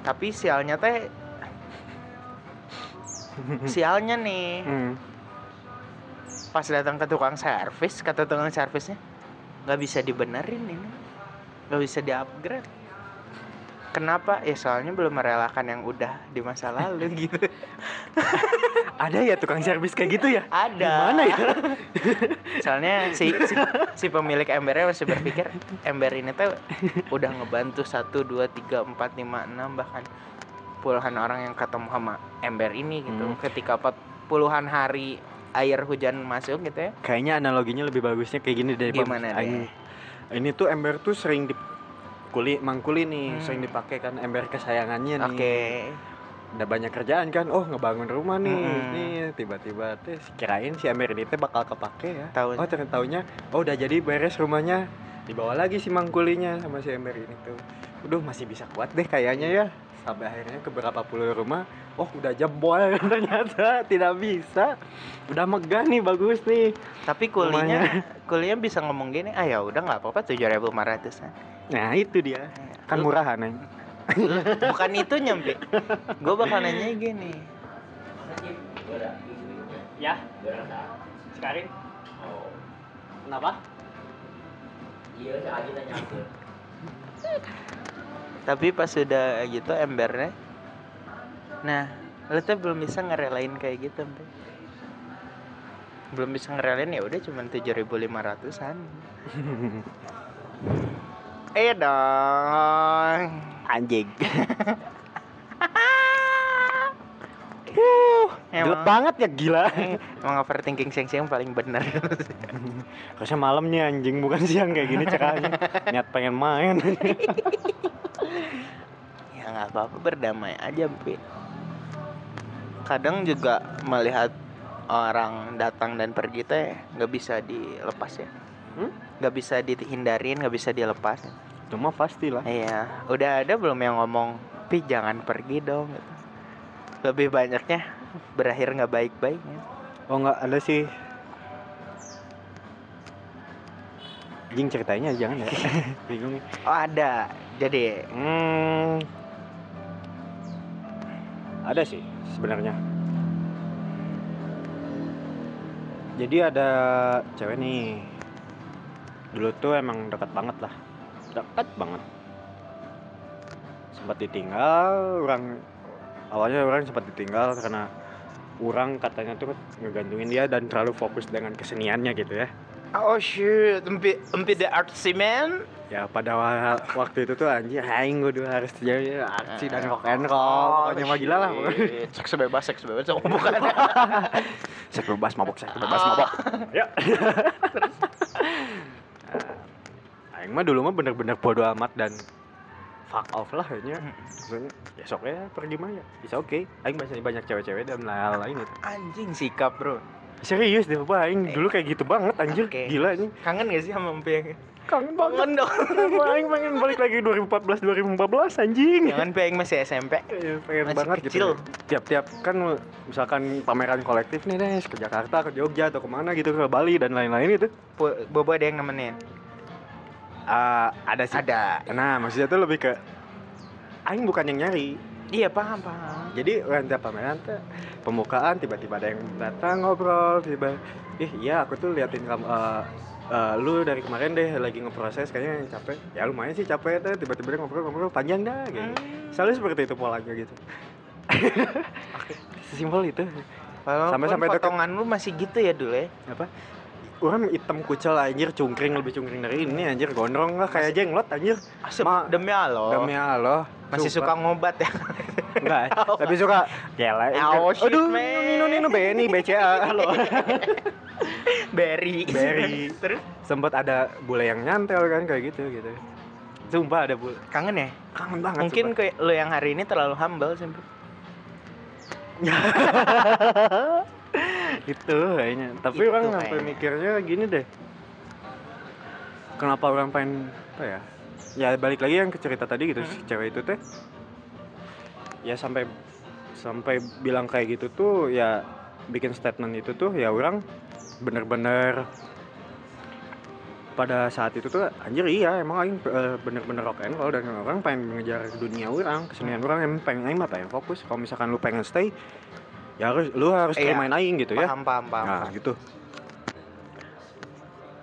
Tapi sialnya teh sialnya nih Hmm. pas datang ke tukang servis kata tukang servisnya nggak bisa dibenerin ini nggak bisa di upgrade kenapa ya soalnya belum merelakan yang udah di masa lalu gitu Ada ya tukang servis kayak gitu ya? ada Gimana ya? soalnya si, si si pemilik embernya masih berpikir ember ini tuh udah ngebantu satu dua tiga empat lima enam bahkan puluhan orang yang ketemu sama ember ini gitu Hmm. ketika puluhan hari air hujan masuk gitu ya Kayaknya analoginya lebih bagusnya kayak gini. Bang. Gimana? Aing- Ini tuh ember tuh sering di kuli mangkuli nih, Hmm. sering dipakai kan ember kesayangannya nih. oke Udah banyak kerjaan kan, oh ngebangun rumah nih, Mm-mm. nih tiba-tiba teh kirain si ember ini teh bakal kepake ya. Tahu. Oh ternyata taunya, oh udah jadi beres rumahnya, dibawa lagi si mangkulinya sama si ember ini tuh. Udah masih bisa kuat deh kayaknya ya. Sampai akhirnya ke beberapa puluh rumah, oh udah jebol ternyata tidak bisa. Udah megah nih bagus nih. Tapi kulinya kulinya bisa ngomong gini, ah ya udah nggak apa-apa tujuh ribu lima ratusan. Nah itu dia, kan murahan nih. Bukan itu nyampe. Gue bakal nanya gini. Ya. Sekarang. Kenapa? Tapi pas sudah gitu embernya, nah lu tuh belum bisa ngerelain kayak gitu, Mpe. Belum bisa ngerelain ya udah cuman tujuh ribu lima ratusan. Eh dong. Anjing. Uh, Gelap banget ya gila. emang overthinking siang-siang paling bener. Harusnya malam nih anjing bukan siang kayak gini caranya. Niat pengen main. ya nggak apa-apa berdamai aja Pi. kadang juga melihat orang datang dan pergi teh nggak bisa dilepas ya Hmm? nggak bisa dihindarin nggak bisa dilepas Cuma pastilah. iya udah ada belum yang ngomong pi jangan pergi dong gitu. lebih banyaknya berakhir nggak baik-baik ya. Oh nggak ada sih. Anjing ceritanya jangan ya. Bingung. oh ada jadi Hmm. Ada sih sebenarnya. Jadi ada cewek nih. Dulu tuh emang dekat banget lah. Dekat banget. Sempat ditinggal, orang awalnya orang sempat ditinggal karena orang katanya tuh ngegantungin dia dan terlalu fokus dengan keseniannya gitu ya. oh shit empi empi the artsy man Ya pada wa- waktu itu tuh anjir aing gue dulu harus jadi aksi dan rock and roll. Oh, Pokoknya mah gila lah. seks bebas seks bebas oh, bukan Seks bebas mabok, seks bebas Oh. mabok. Ya. Nah, Aing mah dulu mah bener-bener bodo amat dan fuck off lah kayaknya. Maksudnya besok ya pergi mah ya. Bisa oke. Aing masih banyak cewek-cewek dan lain-lain itu. anjing sikap bro Serius deh, Pak. Aing dulu kayak gitu banget anjir. Oke. Gila ini. kangen gak sih sama empi yang Kangen banget. kangen dong Aing pengen balik lagi 2014 2014 anjing. jangan yang masih SMP Iya, pengen Masih banget kecil. gitu. Tiap-tiap kan misalkan pameran kolektif nih deh ke Jakarta, ke Jogja atau ke mana gitu ke Bali dan lain-lain itu. Bobo ada yang nemenin Ah, ada sih. ada. Nah, maksudnya tuh lebih ke Aing bukan yang nyari. iya paham paham. Jadi orang tiap pameran tuh pembukaan tiba-tiba ada yang datang ngobrol tiba ih iya aku tuh liatin kamu eh, eh, lu dari kemarin deh lagi ngeproses kayaknya yang capek. Ya lumayan sih capek tuh tiba-tiba ngobrol-ngobrol panjang dah gitu. selalu seperti itu polanya gitu. Simpel itu. Walaupun Sampai-sampai deket- potongan lu masih gitu ya dulu ya. apa orang hitam kucel anjir cungkring lebih cungkring dari ini anjir gondrong lah kayak jenglot anjir Asep, Ma- demi Allah. demi Allah masih suka ngobat ya. enggak lebih suka gila Oh, shit, aduh nino nino BNI BCA halo Berry. Berry. Terus sempat ada bule yang nyantel kan kayak gitu gitu sumpah ada bule kangen ya? kangen banget Mungkin kayak lo yang hari ini terlalu humble sampai. itu kayaknya. Tapi Itu orang sampai mikirnya gini deh. Kenapa orang pengen apa ya? Ya balik lagi yang ke cerita tadi gitu Hmm. cewek itu teh. Ya sampai sampai bilang kayak gitu tuh ya bikin statement itu tuh ya orang bener-bener pada saat itu tuh anjir iya emang aing eh, bener-bener rock and roll. Dan orang pengen mengejar dunia orang kesenian orang emang pengen aing mah pengen fokus. Kalau misalkan lu pengen stay ya harus lu harus Iya. terimain aing gitu ya Paham, paham, paham. nah paham. gitu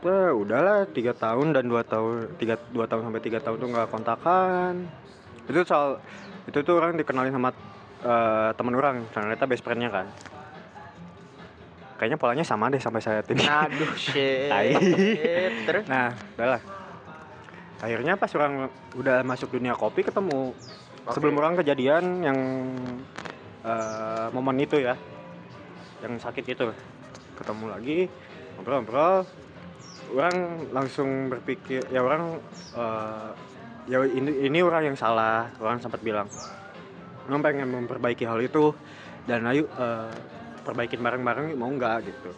Wah, udahlah tiga tahun dan dua tahun tiga dua tahun sampai tiga tahun tuh nggak kontakan itu soal itu tuh orang dikenalin sama eh, teman orang ternyata best friendnya kan kayaknya polanya sama deh sampai saat ini Aduh shit. Tai. Terus nah udahlah akhirnya pas orang udah masuk dunia kopi ketemu sebelum orang kejadian yang eh, momen itu ya. Yang sakit itu. Ketemu lagi ngobrol-ngobrol. Orang langsung berpikir ya orang eh, ya ini ini orang yang salah orang sempat bilang. Orang pengen memperbaiki hal itu. Dan ayo eh, perbaikin bareng-bareng mau nggak gitu.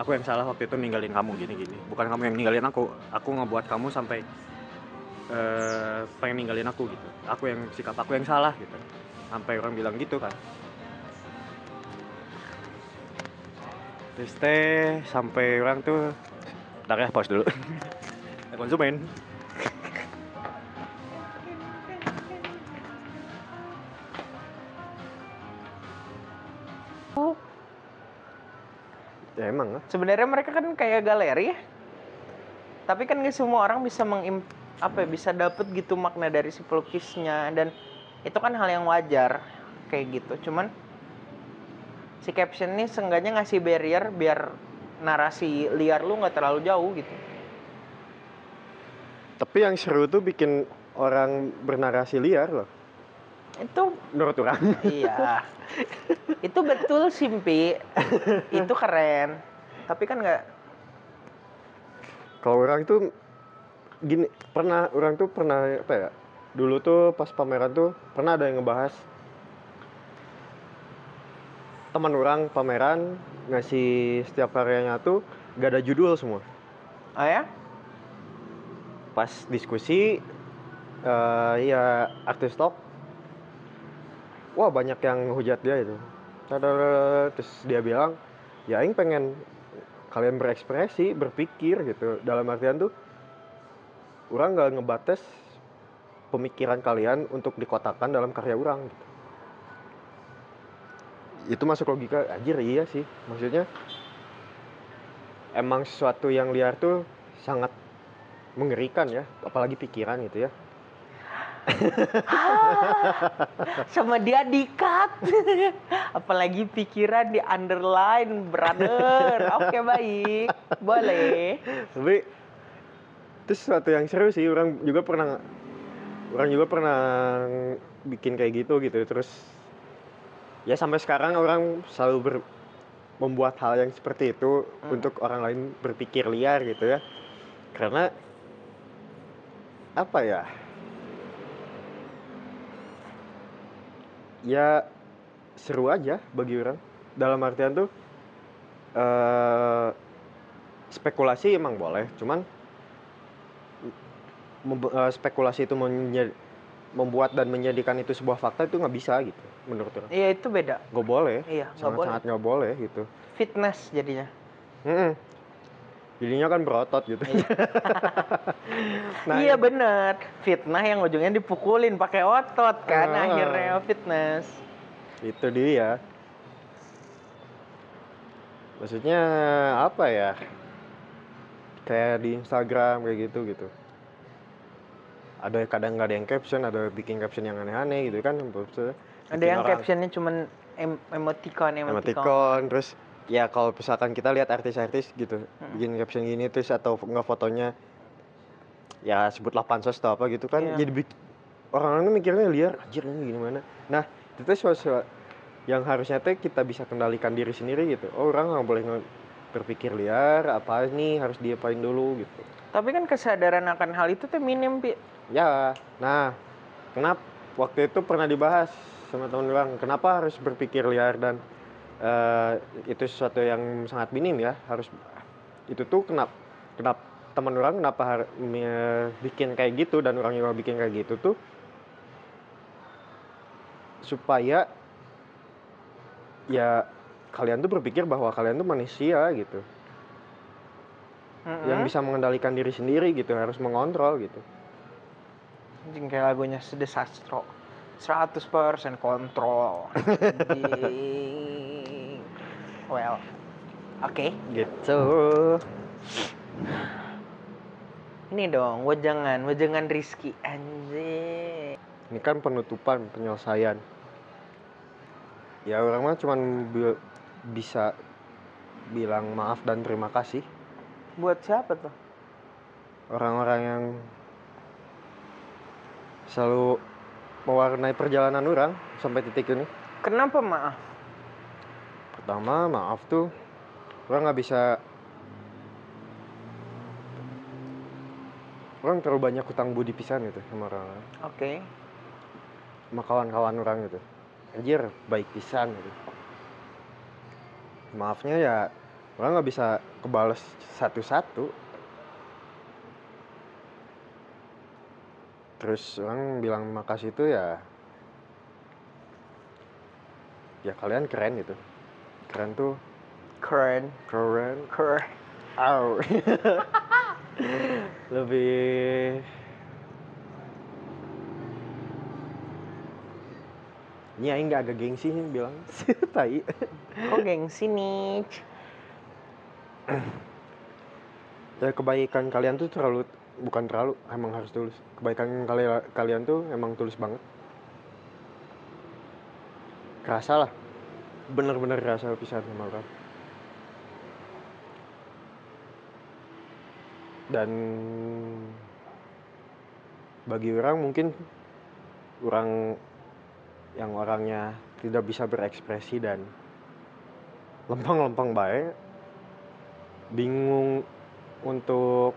Aku yang salah waktu itu ninggalin kamu gini-gini. Bukan kamu yang ninggalin aku aku ngebuat kamu sampai eh, pengen ninggalin aku gitu. Aku yang sikap aku yang salah gitu. Sampai orang bilang gitu kan. Terus teh sampai orang tuh Ntar ya pause dulu. Konsumen. Ya emang lah sebenarnya mereka kan kayak galeri ya. Tapi kan nggak semua orang bisa mengim apa ya, bisa dapet gitu makna dari si pelukisnya dan itu kan hal yang wajar kayak gitu. Cuman si caption ini seenggaknya ngasih barrier biar narasi liar lu nggak terlalu jauh gitu. tapi yang seru tuh bikin orang bernarasi liar loh Itu menurut orang iya. itu betul Simpi. itu keren. Tapi kan nggak kalau orang tuh gini pernah orang tuh pernah apa ya dulu tuh pas pameran tuh pernah ada yang ngebahas teman orang pameran ngasih setiap karyanya tuh gak ada judul semua. Oh ya? pas diskusi eh ya artis top wah banyak yang hujat dia itu. Terus dia bilang ya aing pengen kalian berekspresi berpikir gitu. Dalam artian tuh orang nggak ngebatas pemikiran kalian untuk dikotakan dalam karya orang gitu. itu masuk logika anjir iya sih. Maksudnya emang sesuatu yang liar tuh sangat mengerikan ya apalagi pikiran gitu ya. Sama dia dikat. Apalagi pikiran di underline brother. Oke baik. Boleh. Tapi itu sesuatu yang seru sih orang juga pernah orang juga pernah bikin kayak gitu gitu. Terus ya sampai sekarang orang selalu ber- membuat hal yang seperti itu Hmm. untuk orang lain berpikir liar gitu ya. Karena apa ya? Ya seru aja bagi orang. Dalam artian tuh eh spekulasi emang boleh cuman spekulasi itu membuat dan menjadikan itu sebuah fakta itu nggak bisa gitu menurut orang. Iya itu beda. Nggak boleh. Iya sangat boleh. sangat nggak boleh gitu. Fitness jadinya. Mm-mm. jadinya kan berotot gitu. Iya. Nah, iya bener. Fitnah yang ujungnya dipukulin pakai otot kan Ah. akhirnya fitness. Itu dia. Maksudnya apa ya? Kayak di Instagram kayak gitu gitu ada kadang nggak ada yang caption ada bikin caption yang aneh-aneh gitu kan Ada yang orang captionnya cuman em emoticon, emoticon. emoticon terus ya kalau misalkan kita lihat artis-artis gitu Hmm. bikin caption gini terus atau nggak fotonya ya sebutlah pansos atau apa gitu kan Iya. jadi orang-orang mikirnya liar anjir ini gimana nah itu sesuatu yang harusnya tuh kita bisa kendalikan diri sendiri gitu oh, orang nggak boleh berpikir liar apa nih harus diapain dulu gitu Tapi kan kesadaran akan hal itu tuh minim, Pi. ya nah kenapa waktu itu pernah dibahas sama teman orang kenapa harus berpikir liar dan eh, itu sesuatu yang sangat minim ya harus itu tuh kenapa kenapa teman orang kenapa har- me- bikin kayak gitu dan orang juga bikin kayak gitu tuh supaya ya kalian tuh berpikir bahwa kalian tuh manusia gitu. Yang Mm-mm. bisa mengendalikan diri sendiri gitu harus mengontrol gitu. Anjing kayak lagunya Sede Sastro. 100% kontrol. Well Oke. Gitu. Ini dong Wejangan Wejangan Rizky. Anjing. Ini kan penutupan penyelesaian. Ya orang mah cuman bisa bilang maaf dan terima kasih? Buat siapa tuh? orang-orang yang selalu mewarnai perjalanan orang sampai titik ini. Kenapa maaf? pertama maaf tuh orang nggak bisa orang terlalu banyak hutang budi pisan gitu sama orang Oke. Sama kawan-kawan orang gitu. Anjir baik pisan gitu maafnya ya orang nggak bisa kebales satu-satu. Terus orang bilang makasih itu ya ya kalian keren gitu. Keren tuh. Keren. Keren. Keren. Au. lebih ini aing nggak agak gengsi nih bilang tai. Kok gengsi nih? ya kebaikan kalian tuh terlalu bukan terlalu emang harus tulus. Kebaikan kalian kalian tuh emang tulus banget. Kerasa lah. Bener-bener kerasa pisan sama orang. Dan bagi orang mungkin orang yang orangnya tidak bisa berekspresi dan lempeng-lempeng baik bingung untuk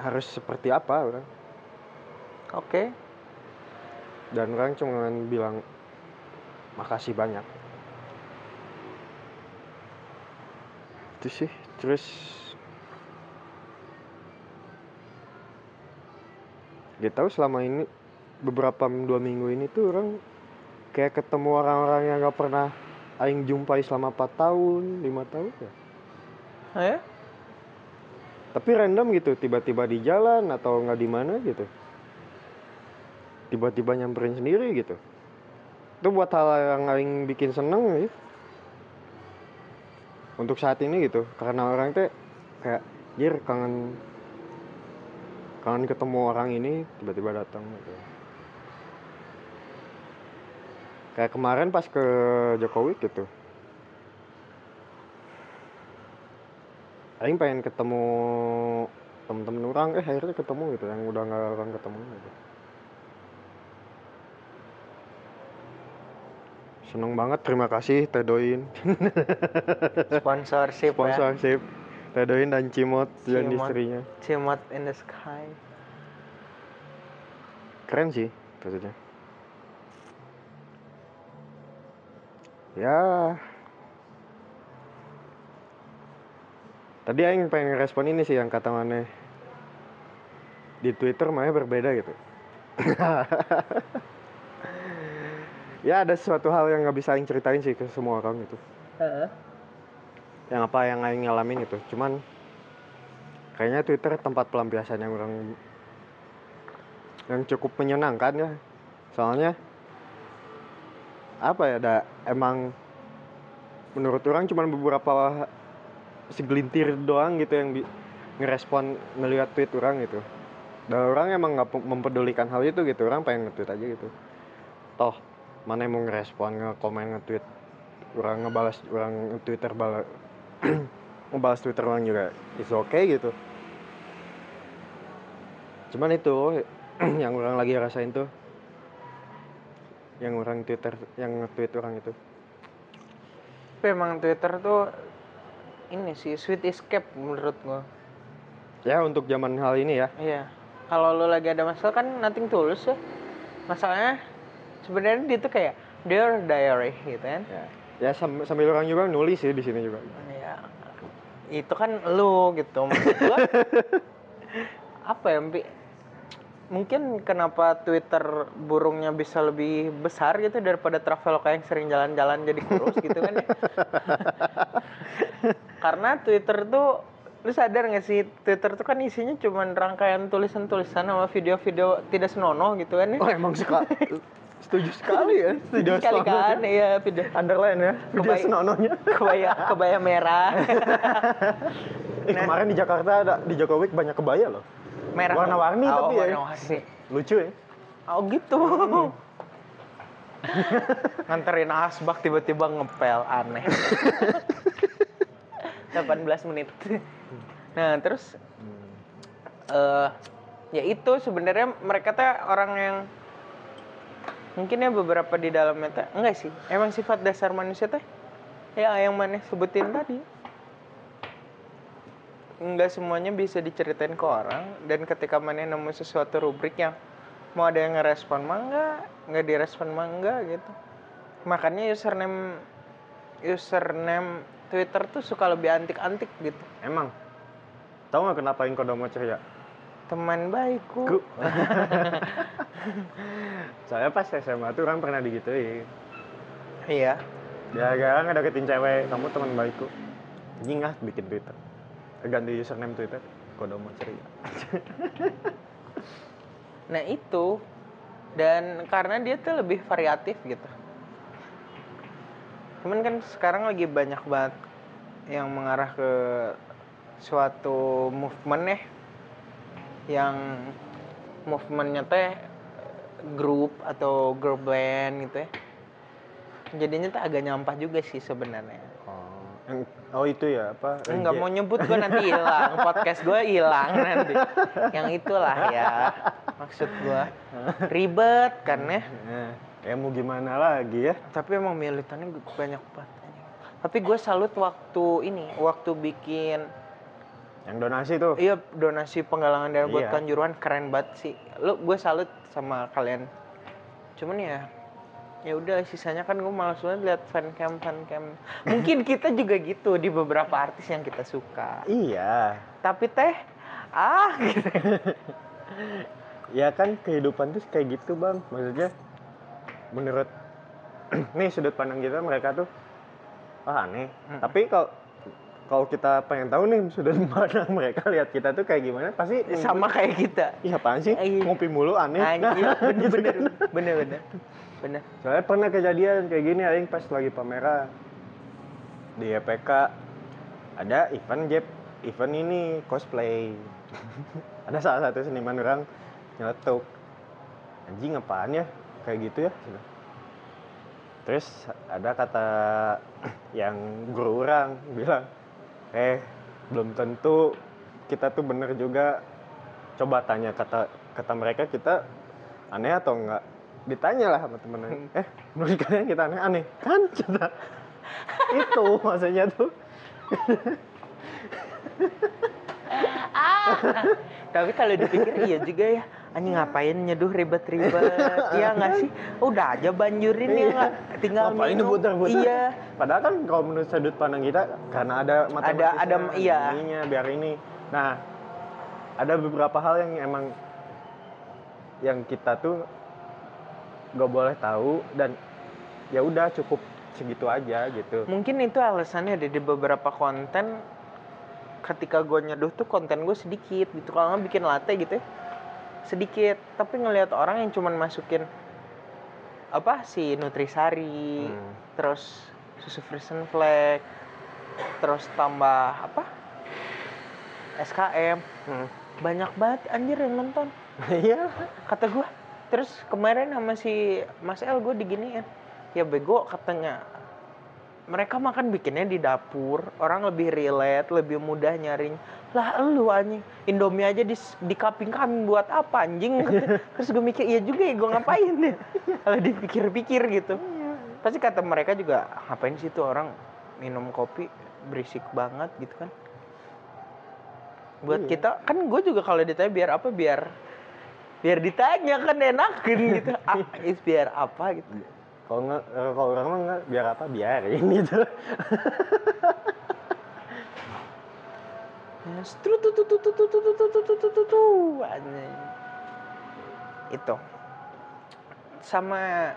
harus seperti apa orang. Oke. Dan orang cuma bilang makasih banyak. Itu sih. Terus gak tahu selama ini beberapa dua minggu ini tuh orang kayak ketemu orang-orang yang gak pernah aing jumpai selama 4 tahun 5 tahun ya. Eh? tapi random gitu tiba-tiba di jalan atau nggak di mana gitu. Tiba-tiba nyamperin sendiri gitu. Itu buat hal yang aing bikin seneng ya untuk saat ini gitu karena orang teh kayak jir kangen kangen ketemu orang ini tiba-tiba datang gitu kayak kemarin pas ke Jokowi gitu Aing pengen ketemu temen-temen orang, eh akhirnya ketemu gitu, yang udah nggak orang ketemu gitu. Seneng banget, terima kasih Tedoin, Sponsorship ya sponsorship Tedoin dan Cimot dan Cimot. istrinya. Cimot in the sky Keren sih, maksudnya. Ya. Tadi Aing pengen respon ini sih yang kata mana di Twitter makanya berbeda gitu. ya ada sesuatu hal yang nggak bisa Aing ceritain sih ke semua orang gitu. Heeh. Yang apa yang Aing ngalamin gitu. Cuman kayaknya Twitter tempat pelampiasan yang orang yang cukup menyenangkan ya. Soalnya apa ya ada emang menurut orang cuma beberapa segelintir doang gitu yang ngerespon ngelihat tweet orang gitu. Dan orang emang nggak pe- mempedulikan hal itu gitu orang pengen nge-tweet aja gitu. Toh mana yang mau ngerespon nge-komen nge-tweet? Orang ngebalas orang twitter balas ngebalas twitter orang juga is okay gitu. Cuman itu yang orang lagi rasain tuh yang orang twitter yang nge-tweet orang itu Tapi emang Twitter tuh ini sih sweet escape menurut gua. ya untuk zaman hal ini ya Iya. Kalau lu lagi ada masalah kan nothing tulus ya. Masalahnya sebenarnya dia tuh kayak dear diary gitu kan. ya, ya sam- sambil orang juga nulis sih di sini juga Ya. Itu kan lu gitu. Maksud gua apa ya? Mungkin kenapa Twitter burungnya bisa lebih besar gitu daripada Traveloka yang sering jalan-jalan jadi kurus gitu kan ya. Karena Twitter tuh lu sadar gak sih? Twitter tuh kan isinya cuma rangkaian tulisan-tulisan sama video-video tidak senonoh gitu kan ya. oh emang suka. Setuju sekali ya? Setuju sekali kan? Ya video underline ya? Video Kebaik- senonohnya. kebaya kebaya merah. Eh, kemarin di Jakarta ada di Jokowi banyak kebaya loh merah. Warna-warni Oh, tapi ya. warna-warni. lucu ya. Oh gitu. Nganterin asbak tiba-tiba ngepel aneh. 18 menit. Nah terus eh ya itu sebenarnya mereka teh orang yang mungkin ya beberapa di dalamnya teh enggak sih. Emang sifat dasar manusia teh? Ya yang mana sebutin tadi enggak semuanya bisa diceritain ke orang dan ketika mana nemu sesuatu rubrik yang mau ada yang ngerespon mah enggak nggak direspon mah enggak gitu. Makanya username username Twitter tuh suka lebih antik-antik gitu. Emang? Tahu nggak kenapa Inko mau ceria teman baikku. Ku. saya pas SMA tuh orang pernah digituin. Iya. Gara-gara ngedeketin cewek kamu teman baikku. Anjing ah bikin Twitter ganti username Twitter Kodomo ceria Nah itu dan karena dia tuh lebih variatif gitu. Cuman kan sekarang lagi banyak banget yang mengarah ke suatu movement ya yang movementnya teh grup atau girl band gitu ya. Jadinya tuh agak nyampah juga sih sebenarnya. Oh yang oh itu ya apa Enggak mau nyebut gue nanti hilang, podcast gue hilang nanti. Yang itulah ya maksud gue. Ribet kan ya. Nah, ya mau gimana lagi ya Tapi emang militannya banyak banget. Tapi gue salut waktu ini, waktu bikin yang donasi tuh iya donasi penggalangan dana buat Iya. Kanjuruhan keren banget sih. Lu gue salut sama kalian. Cuman ya ya udah sisanya kan gue malas banget lihat fancam fancam. Mungkin kita juga gitu di beberapa artis yang kita suka. iya Tapi teh ah gitu. ya kan kehidupan tuh kayak gitu bang maksudnya menurut nih sudut pandang kita mereka tuh ah aneh Mm. tapi kalau kalau kita pengen tahu nih sudut pandang mereka lihat kita tuh kayak gimana pasti sama kayak kita. Iya apaan sih Iya. ngopi mulu aneh Anjir, Nah, bener, gitu bener, kan. bener, bener, soalnya pernah kejadian kayak gini aing pas lagi pameran di EPK ada event Jep. Event ini cosplay. Ada salah satu seniman orang nyeletuk. Anjing apaan ya? Kayak gitu ya. Terus ada kata yang guru orang bilang eh belum tentu kita tuh bener juga. Coba tanya kata kata mereka kita aneh atau enggak ditanya lah sama temennya eh menurut kalian kita aneh aneh kan kita itu maksudnya tuh Tapi kalau dipikir iya juga ya. Anjing ngapain nyeduh ribet-ribet? Iya nggak sih? Udah aja banjurin ya nggak? Tinggal Ngapain minum. diputar-putar? Iya. Padahal kan kalau menurut sudut pandang kita karena ada matematisnya, ada- iya. ininya, biar ini. Nah, ada beberapa hal yang emang yang kita tuh gak boleh tahu dan ya udah cukup segitu aja gitu. Mungkin itu alasannya ada di beberapa konten ketika gue nyeduh tuh konten gue sedikit gitu. Kalau nggak bikin latte gitu ya, sedikit. Tapi ngelihat orang yang cuman masukin apa si Nutrisari Hmm. terus susu Frisian Flag terus tambah apa SKM Hmm. banyak banget anjir yang nonton Iya. kata gua terus kemarin sama si Mas El gue diginiin. Ya bego katanya. Mereka makan bikinnya di dapur. Orang lebih relate lebih mudah nyaring. Lah lu anjing. Indomie aja di di kaping kami buat apa anjing? Terus gue mikir iya juga ya gue ngapain? Ya kalau dipikir-pikir gitu. Pasti kata mereka juga ngapain sih tuh orang minum kopi? Berisik banget gitu kan. Buat Iya. kita kan gue juga kalau ditanya biar apa? Biar biar ditanya kan enakin gitu ah, is biar apa gitu Kalau nggak, eh, kalau orang mah nggak, biar apa? Biarin gitu. Stru tu tu tu tu tu tu tu tu tu tu tu tu tu itu sama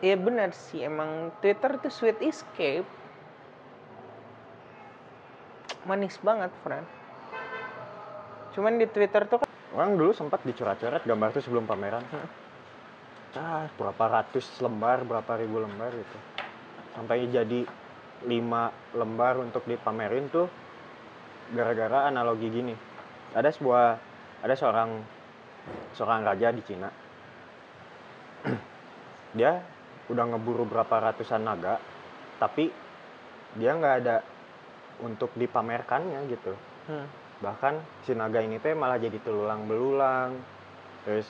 ya benar sih emang Twitter tuh sweet escape manis banget friend cuman di Twitter tuh kan Orang dulu sempat dicoret-coret gambar tuh sebelum pameran. Ah, berapa ratus lembar, berapa ribu lembar gitu. Sampai jadi lima lembar untuk dipamerin tuh gara-gara analogi gini. Ada sebuah ada seorang seorang raja di Cina. dia udah ngeburu berapa ratusan naga, tapi dia nggak ada untuk dipamerkannya gitu hmm, bahkan si naga ini teh malah jadi telulang belulang terus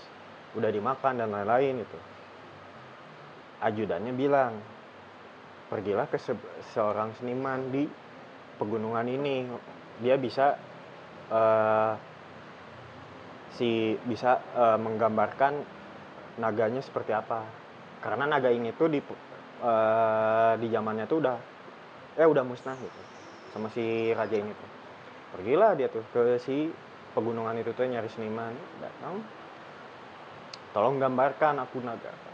udah dimakan dan lain-lain itu ajudannya bilang pergilah ke se- seorang seniman di pegunungan ini. Dia bisa eh, si bisa eh, menggambarkan naganya seperti apa. Karena naga ini tuh di eh, di zamannya tuh udah eh udah musnah gitu sama si raja ini tuh pergilah dia tuh ke si pegunungan itu tuh nyari seniman datang. Tolong gambarkan aku naga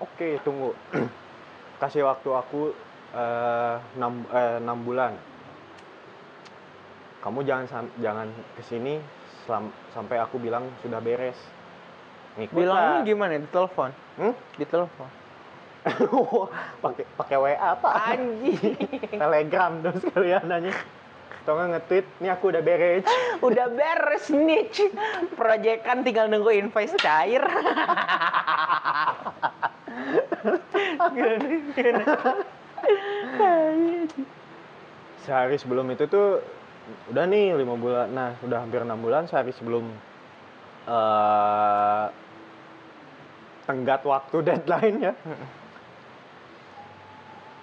oke tunggu. Kasih waktu aku eh, enam eh, enam bulan. Kamu jangan jangan ke sini selam- sampai aku bilang sudah beres. Ngikut bilangnya gimana? Di telepon? Hmm? di telepon. Pakai pakai WA apa anjing. Telegram dong sekalian nanya atau nggak nge-tweet ini aku udah beres. Udah beres nih proyekan tinggal nunggu invoice cair. Sehari sebelum itu tuh udah nih lima bulan. Nah udah hampir enam bulan sehari sebelum eh tenggat waktu deadline ya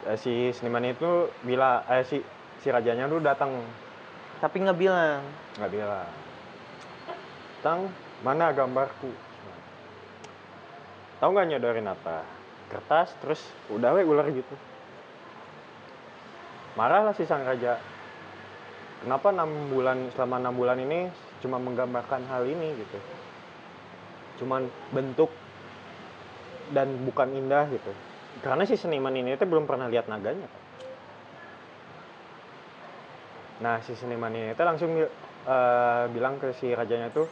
Eh, si seniman itu bila eh si si rajanya tuh datang. Tapi nggak bilang. Nggak bilang. Tang mana gambarku? Tahu nggak nyodorin apa? Kertas terus udah we ular gitu. Marahlah si sang raja. Kenapa enam bulan selama enam bulan ini cuma menggambarkan hal ini gitu? Cuman bentuk dan bukan indah gitu. Karena si seniman ini tuh belum pernah lihat naganya. kan. Nah, si seniman ini tuh langsung eh, bilang ke si rajanya tuh,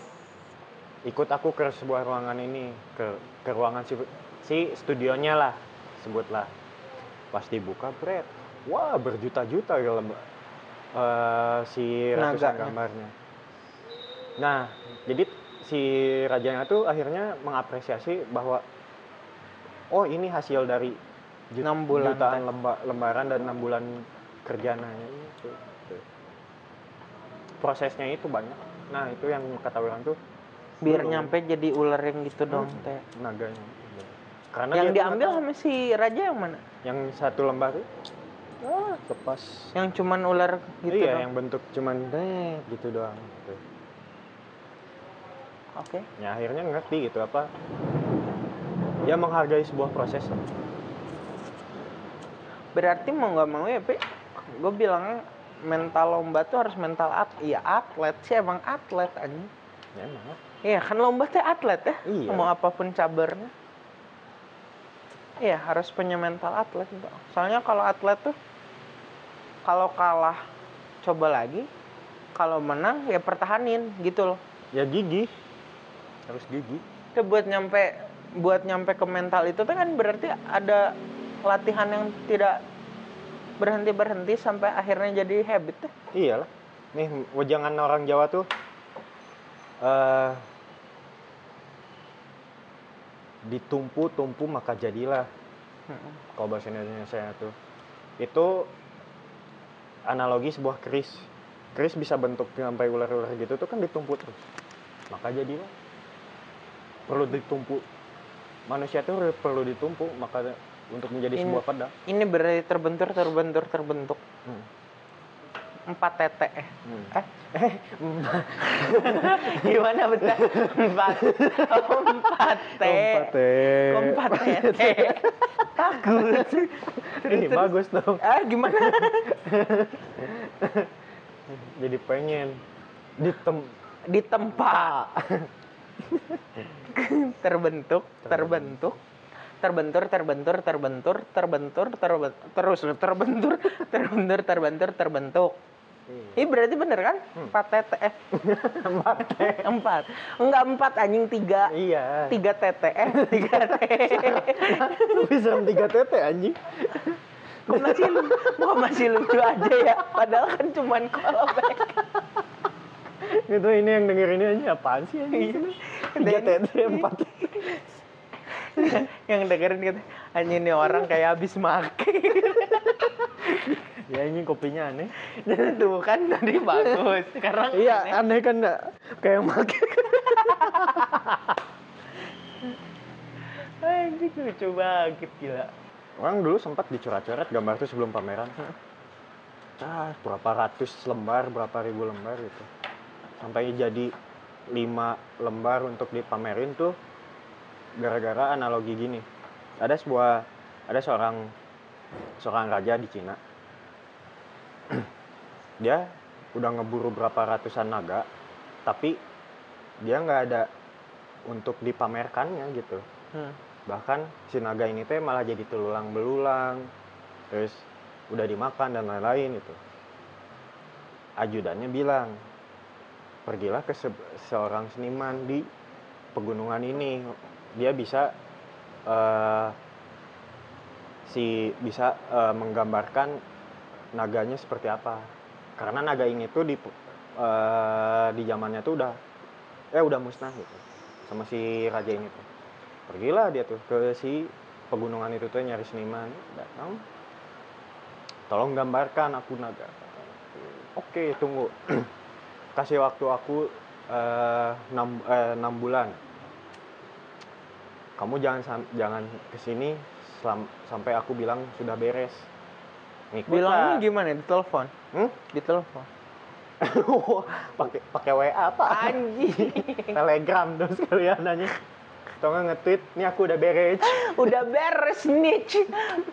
ikut aku ke sebuah ruangan ini, ke ke ruangan si si studionya lah, sebutlah. Pas dibuka, Bret, wah berjuta-juta ya lem- eh, si ratusan gambarnya. Nah, jadi si rajanya tuh akhirnya mengapresiasi bahwa oh ini hasil dari jut- bulan jutaan lemba- lembaran dan enam bulan kerjaannya itu. Prosesnya itu banyak. Nah itu yang kata orang tuh biar Belum. nyampe jadi ular yang gitu dong Hmm. teh naganya. Karena yang diambil sama si raja yang mana yang satu lembar tuh ah, lepas. yang cuman ular gitu iya, dong yang bentuk cuman deh gitu doang. Gitu. oke Ya akhirnya ngerti gitu apa. Ya menghargai sebuah proses. berarti mau nggak mau ya pe gue bilang mental lomba tuh harus mental at iya atlet sih emang atlet anjing Ya emang. iya kan lomba tuh atlet ya Iya. mau apa pun cabarnya iya harus punya mental atlet soalnya kalau atlet tuh kalau kalah coba lagi kalau menang ya pertahanin gitu loh Ya gigi. Harus gigi. itu buat nyampe buat nyampe ke mental itu tuh kan berarti ada latihan yang tidak berhenti berhenti sampai akhirnya jadi habit iyalah. Nih wejangan orang Jawa tuh eh ditumpu-tumpu maka jadilah. Kalau bahasa Indonesia tuh. Itu analogi sebuah keris. Keris bisa bentuk sampai ular-ular gitu tuh kan ditumpuk terus. Maka jadilah. Perlu ditumpuk manusia tuh perlu ditumpuk maka untuk menjadi Ini- sebuah pedang Ini berarti terbentur terbentur terbentuk Hmm. empat tete. Hmm. Eh? Gimana bentar? Empat. Oh, empat te. Empat teh. Kok empat tete. Bagus. Ini bagus dong. Ah, gimana? Jadi pengen ditem Di tempat. terbentuk, terbentuk. Terbentur, terbentur, terbentur, terbentur, terbentur, terus terbentur, terbentur, terbentur, terbentuk. Ini berarti bener kan? Hmm. Empat tete. Eh, empat empat. Enggak empat anjing tiga. Iya. Tiga tete. Eh, tiga. Lu bisa tiga tete anjing. Kok masih lu, kok masih lucu aja ya? Padahal kan cuman callback. Itu ini yang denger ini aja apaan sih anjing? Tiga Dan- tete empat. yang dengerin gitu anjing ini orang kayak habis make Ya ini kopinya aneh. tuh kan tadi bagus sekarang Iya, aneh. aneh kan nggak? kayak make. anjing lucu banget gila Orang dulu sempat dicoret-coret gambar tuh sebelum pameran. Ah, berapa ratus lembar, berapa ribu lembar gitu. Sampai jadi lima lembar untuk dipamerin tuh gara-gara analogi gini. Ada sebuah ada seorang seorang raja di Cina. dia udah ngeburu berapa ratusan naga, tapi dia nggak ada untuk dipamerkannya gitu Hmm. bahkan si naga ini teh malah jadi telulang belulang terus udah dimakan dan lain-lain itu ajudannya bilang pergilah ke se- seorang seniman di pegunungan ini dia bisa eh, si bisa eh, menggambarkan naganya seperti apa. Karena naga ini tuh di eh, di zamannya tuh udah eh udah musnah gitu sama si raja ini tuh. Pergilah dia tuh ke si pegunungan itu tuh nyari seniman datang. Tolong gambarkan aku naga oke tunggu. Kasih waktu aku enam eh, enam bulan kamu jangan jangan ke sini selam- sampai aku bilang sudah beres. Ngikut bilangnya gimana? Di telepon? Hmm? di telepon? Pakai pakai WA apa anjing. Telegram dong sekalian nanya. Atau nggak nge-tweet ini aku udah beres. Udah beres nih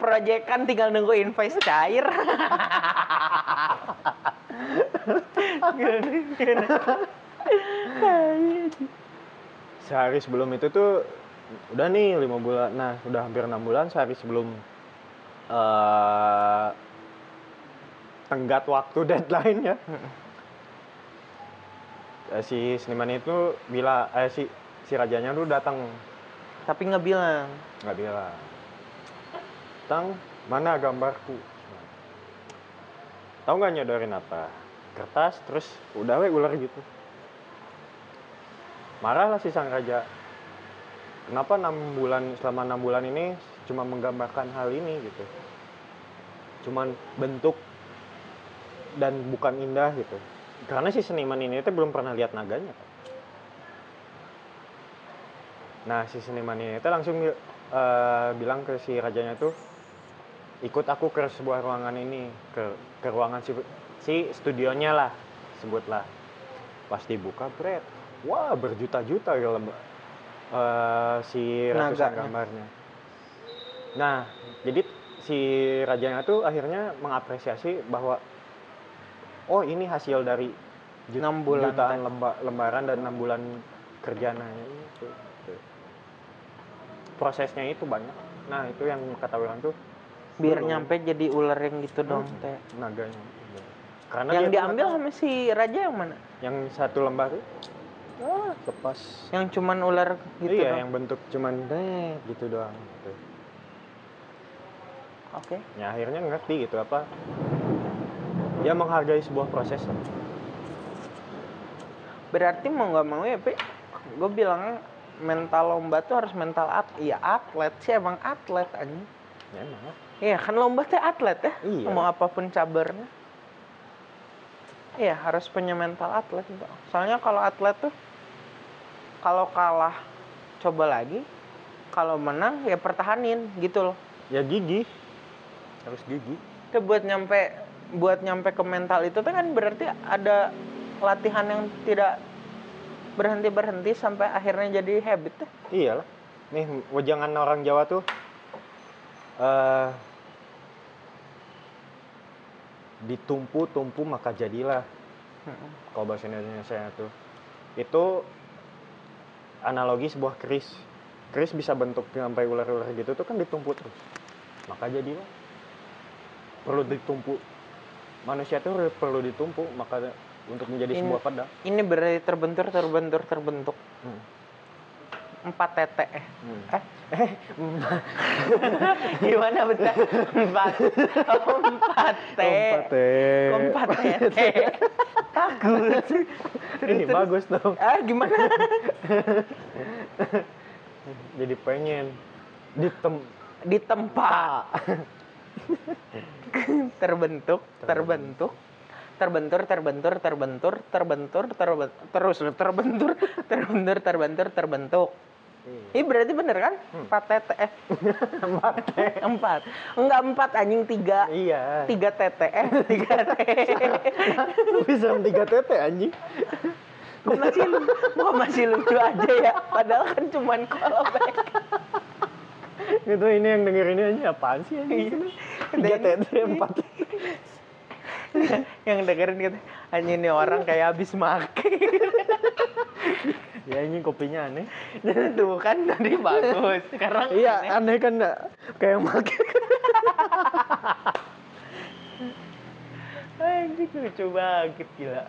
proyekan tinggal nunggu invoice cair. Sehari sebelum itu tuh udah nih lima bulan. Nah udah hampir enam bulan sehari sebelum eh tenggat waktu deadline ya. Eh, si seniman itu bila eh si si rajanya tuh datang. Tapi nggak bilang. Nggak bilang. Tang mana gambarku? Tahu nggak nyodorin apa? Kertas terus udah we ular gitu. Marahlah si sang raja kenapa enam bulan selama enam bulan ini cuma menggambarkan hal ini gitu? Cuman bentuk dan bukan indah gitu. Karena si seniman ini tuh belum pernah lihat naganya. Nah si seniman ini tuh langsung eh, bilang ke si rajanya tuh ikut aku ke sebuah ruangan ini ke ke ruangan si si studionya lah sebutlah. Pas dibuka Brad wah berjuta-juta ya eh, si ratusan Naganya. gambarnya. Nah jadi si rajanya tuh akhirnya mengapresiasi bahwa oh ini hasil dari Enam bulan jutaan lemba- lembaran dan enam bulan kerjanya. Itu prosesnya itu banyak. Nah itu yang kata orang tuh. Biar Belum. nyampe jadi ular yang gitu dong Hmm, teh naganya karena yang diambil sama si raja yang mana? Yang satu lembar. tuh ah kepas. Yang cuman ular gitu iya dong. yang bentuk cuman deh gitu doang gitu. oke. Ya akhirnya ngerti gitu apa. Ya menghargai sebuah proses. Berarti mau nggak mau ya Pi? Gue bilang mental lomba tuh harus mental at iya atlet sih emang atlet anjing. Ya emang iya kan lomba tuh atlet ya? Iya. mau apa pun cabarnya. Iya harus punya mental atlet soalnya kalau atlet tuh kalau kalah coba lagi. Kalau menang ya pertahanin gitu loh. Ya gigi harus gigi itu buat nyampe buat nyampe ke mental itu tuh kan berarti ada latihan yang tidak berhenti berhenti sampai akhirnya jadi habit tuh. Iyalah. Nih wejangan orang Jawa tuh eh ditumpu-tumpu maka jadilah. Kalau bahasa Indonesia tuh. Itu analogi sebuah keris. Keris bisa bentuk sampai ular-ular gitu tuh kan ditumpu terus. Maka jadilah perlu ditumpu manusia tuh perlu ditumpu maka untuk menjadi Ini- sebuah pedang. ini berarti terbentur terbentur terbentuk. Hmm. Empat tete. Eh Hmm. eh gimana betul empat. Oh, empat te Empat teh. empat tete. Bagus Ini bagus dong. ah gimana? Jadi pengen ditem di tempat terbentuk terbentuk. Terbentur terbentur terbentur terbentur terben- terus terbentur terbentur terbentur terbentuk ini berarti bener kan? Empat tete. Eh empat teh. empat. Enggak empat anjing tiga. Iya. tiga tete eh tiga tete. Bisa tiga tete anjing. kok masih kok masih lucu aja ya. Padahal kan cuman callback. Itu ini yang denger ini aja apaan sih anjing? Tiga Dan- tete empat. yang dengerin gitu anjing ini orang kayak habis make Ya anjing kopinya aneh. tuh kan tadi bagus sekarang Iya, aneh. aneh kan nggak? kayak make. anjing lucu banget gila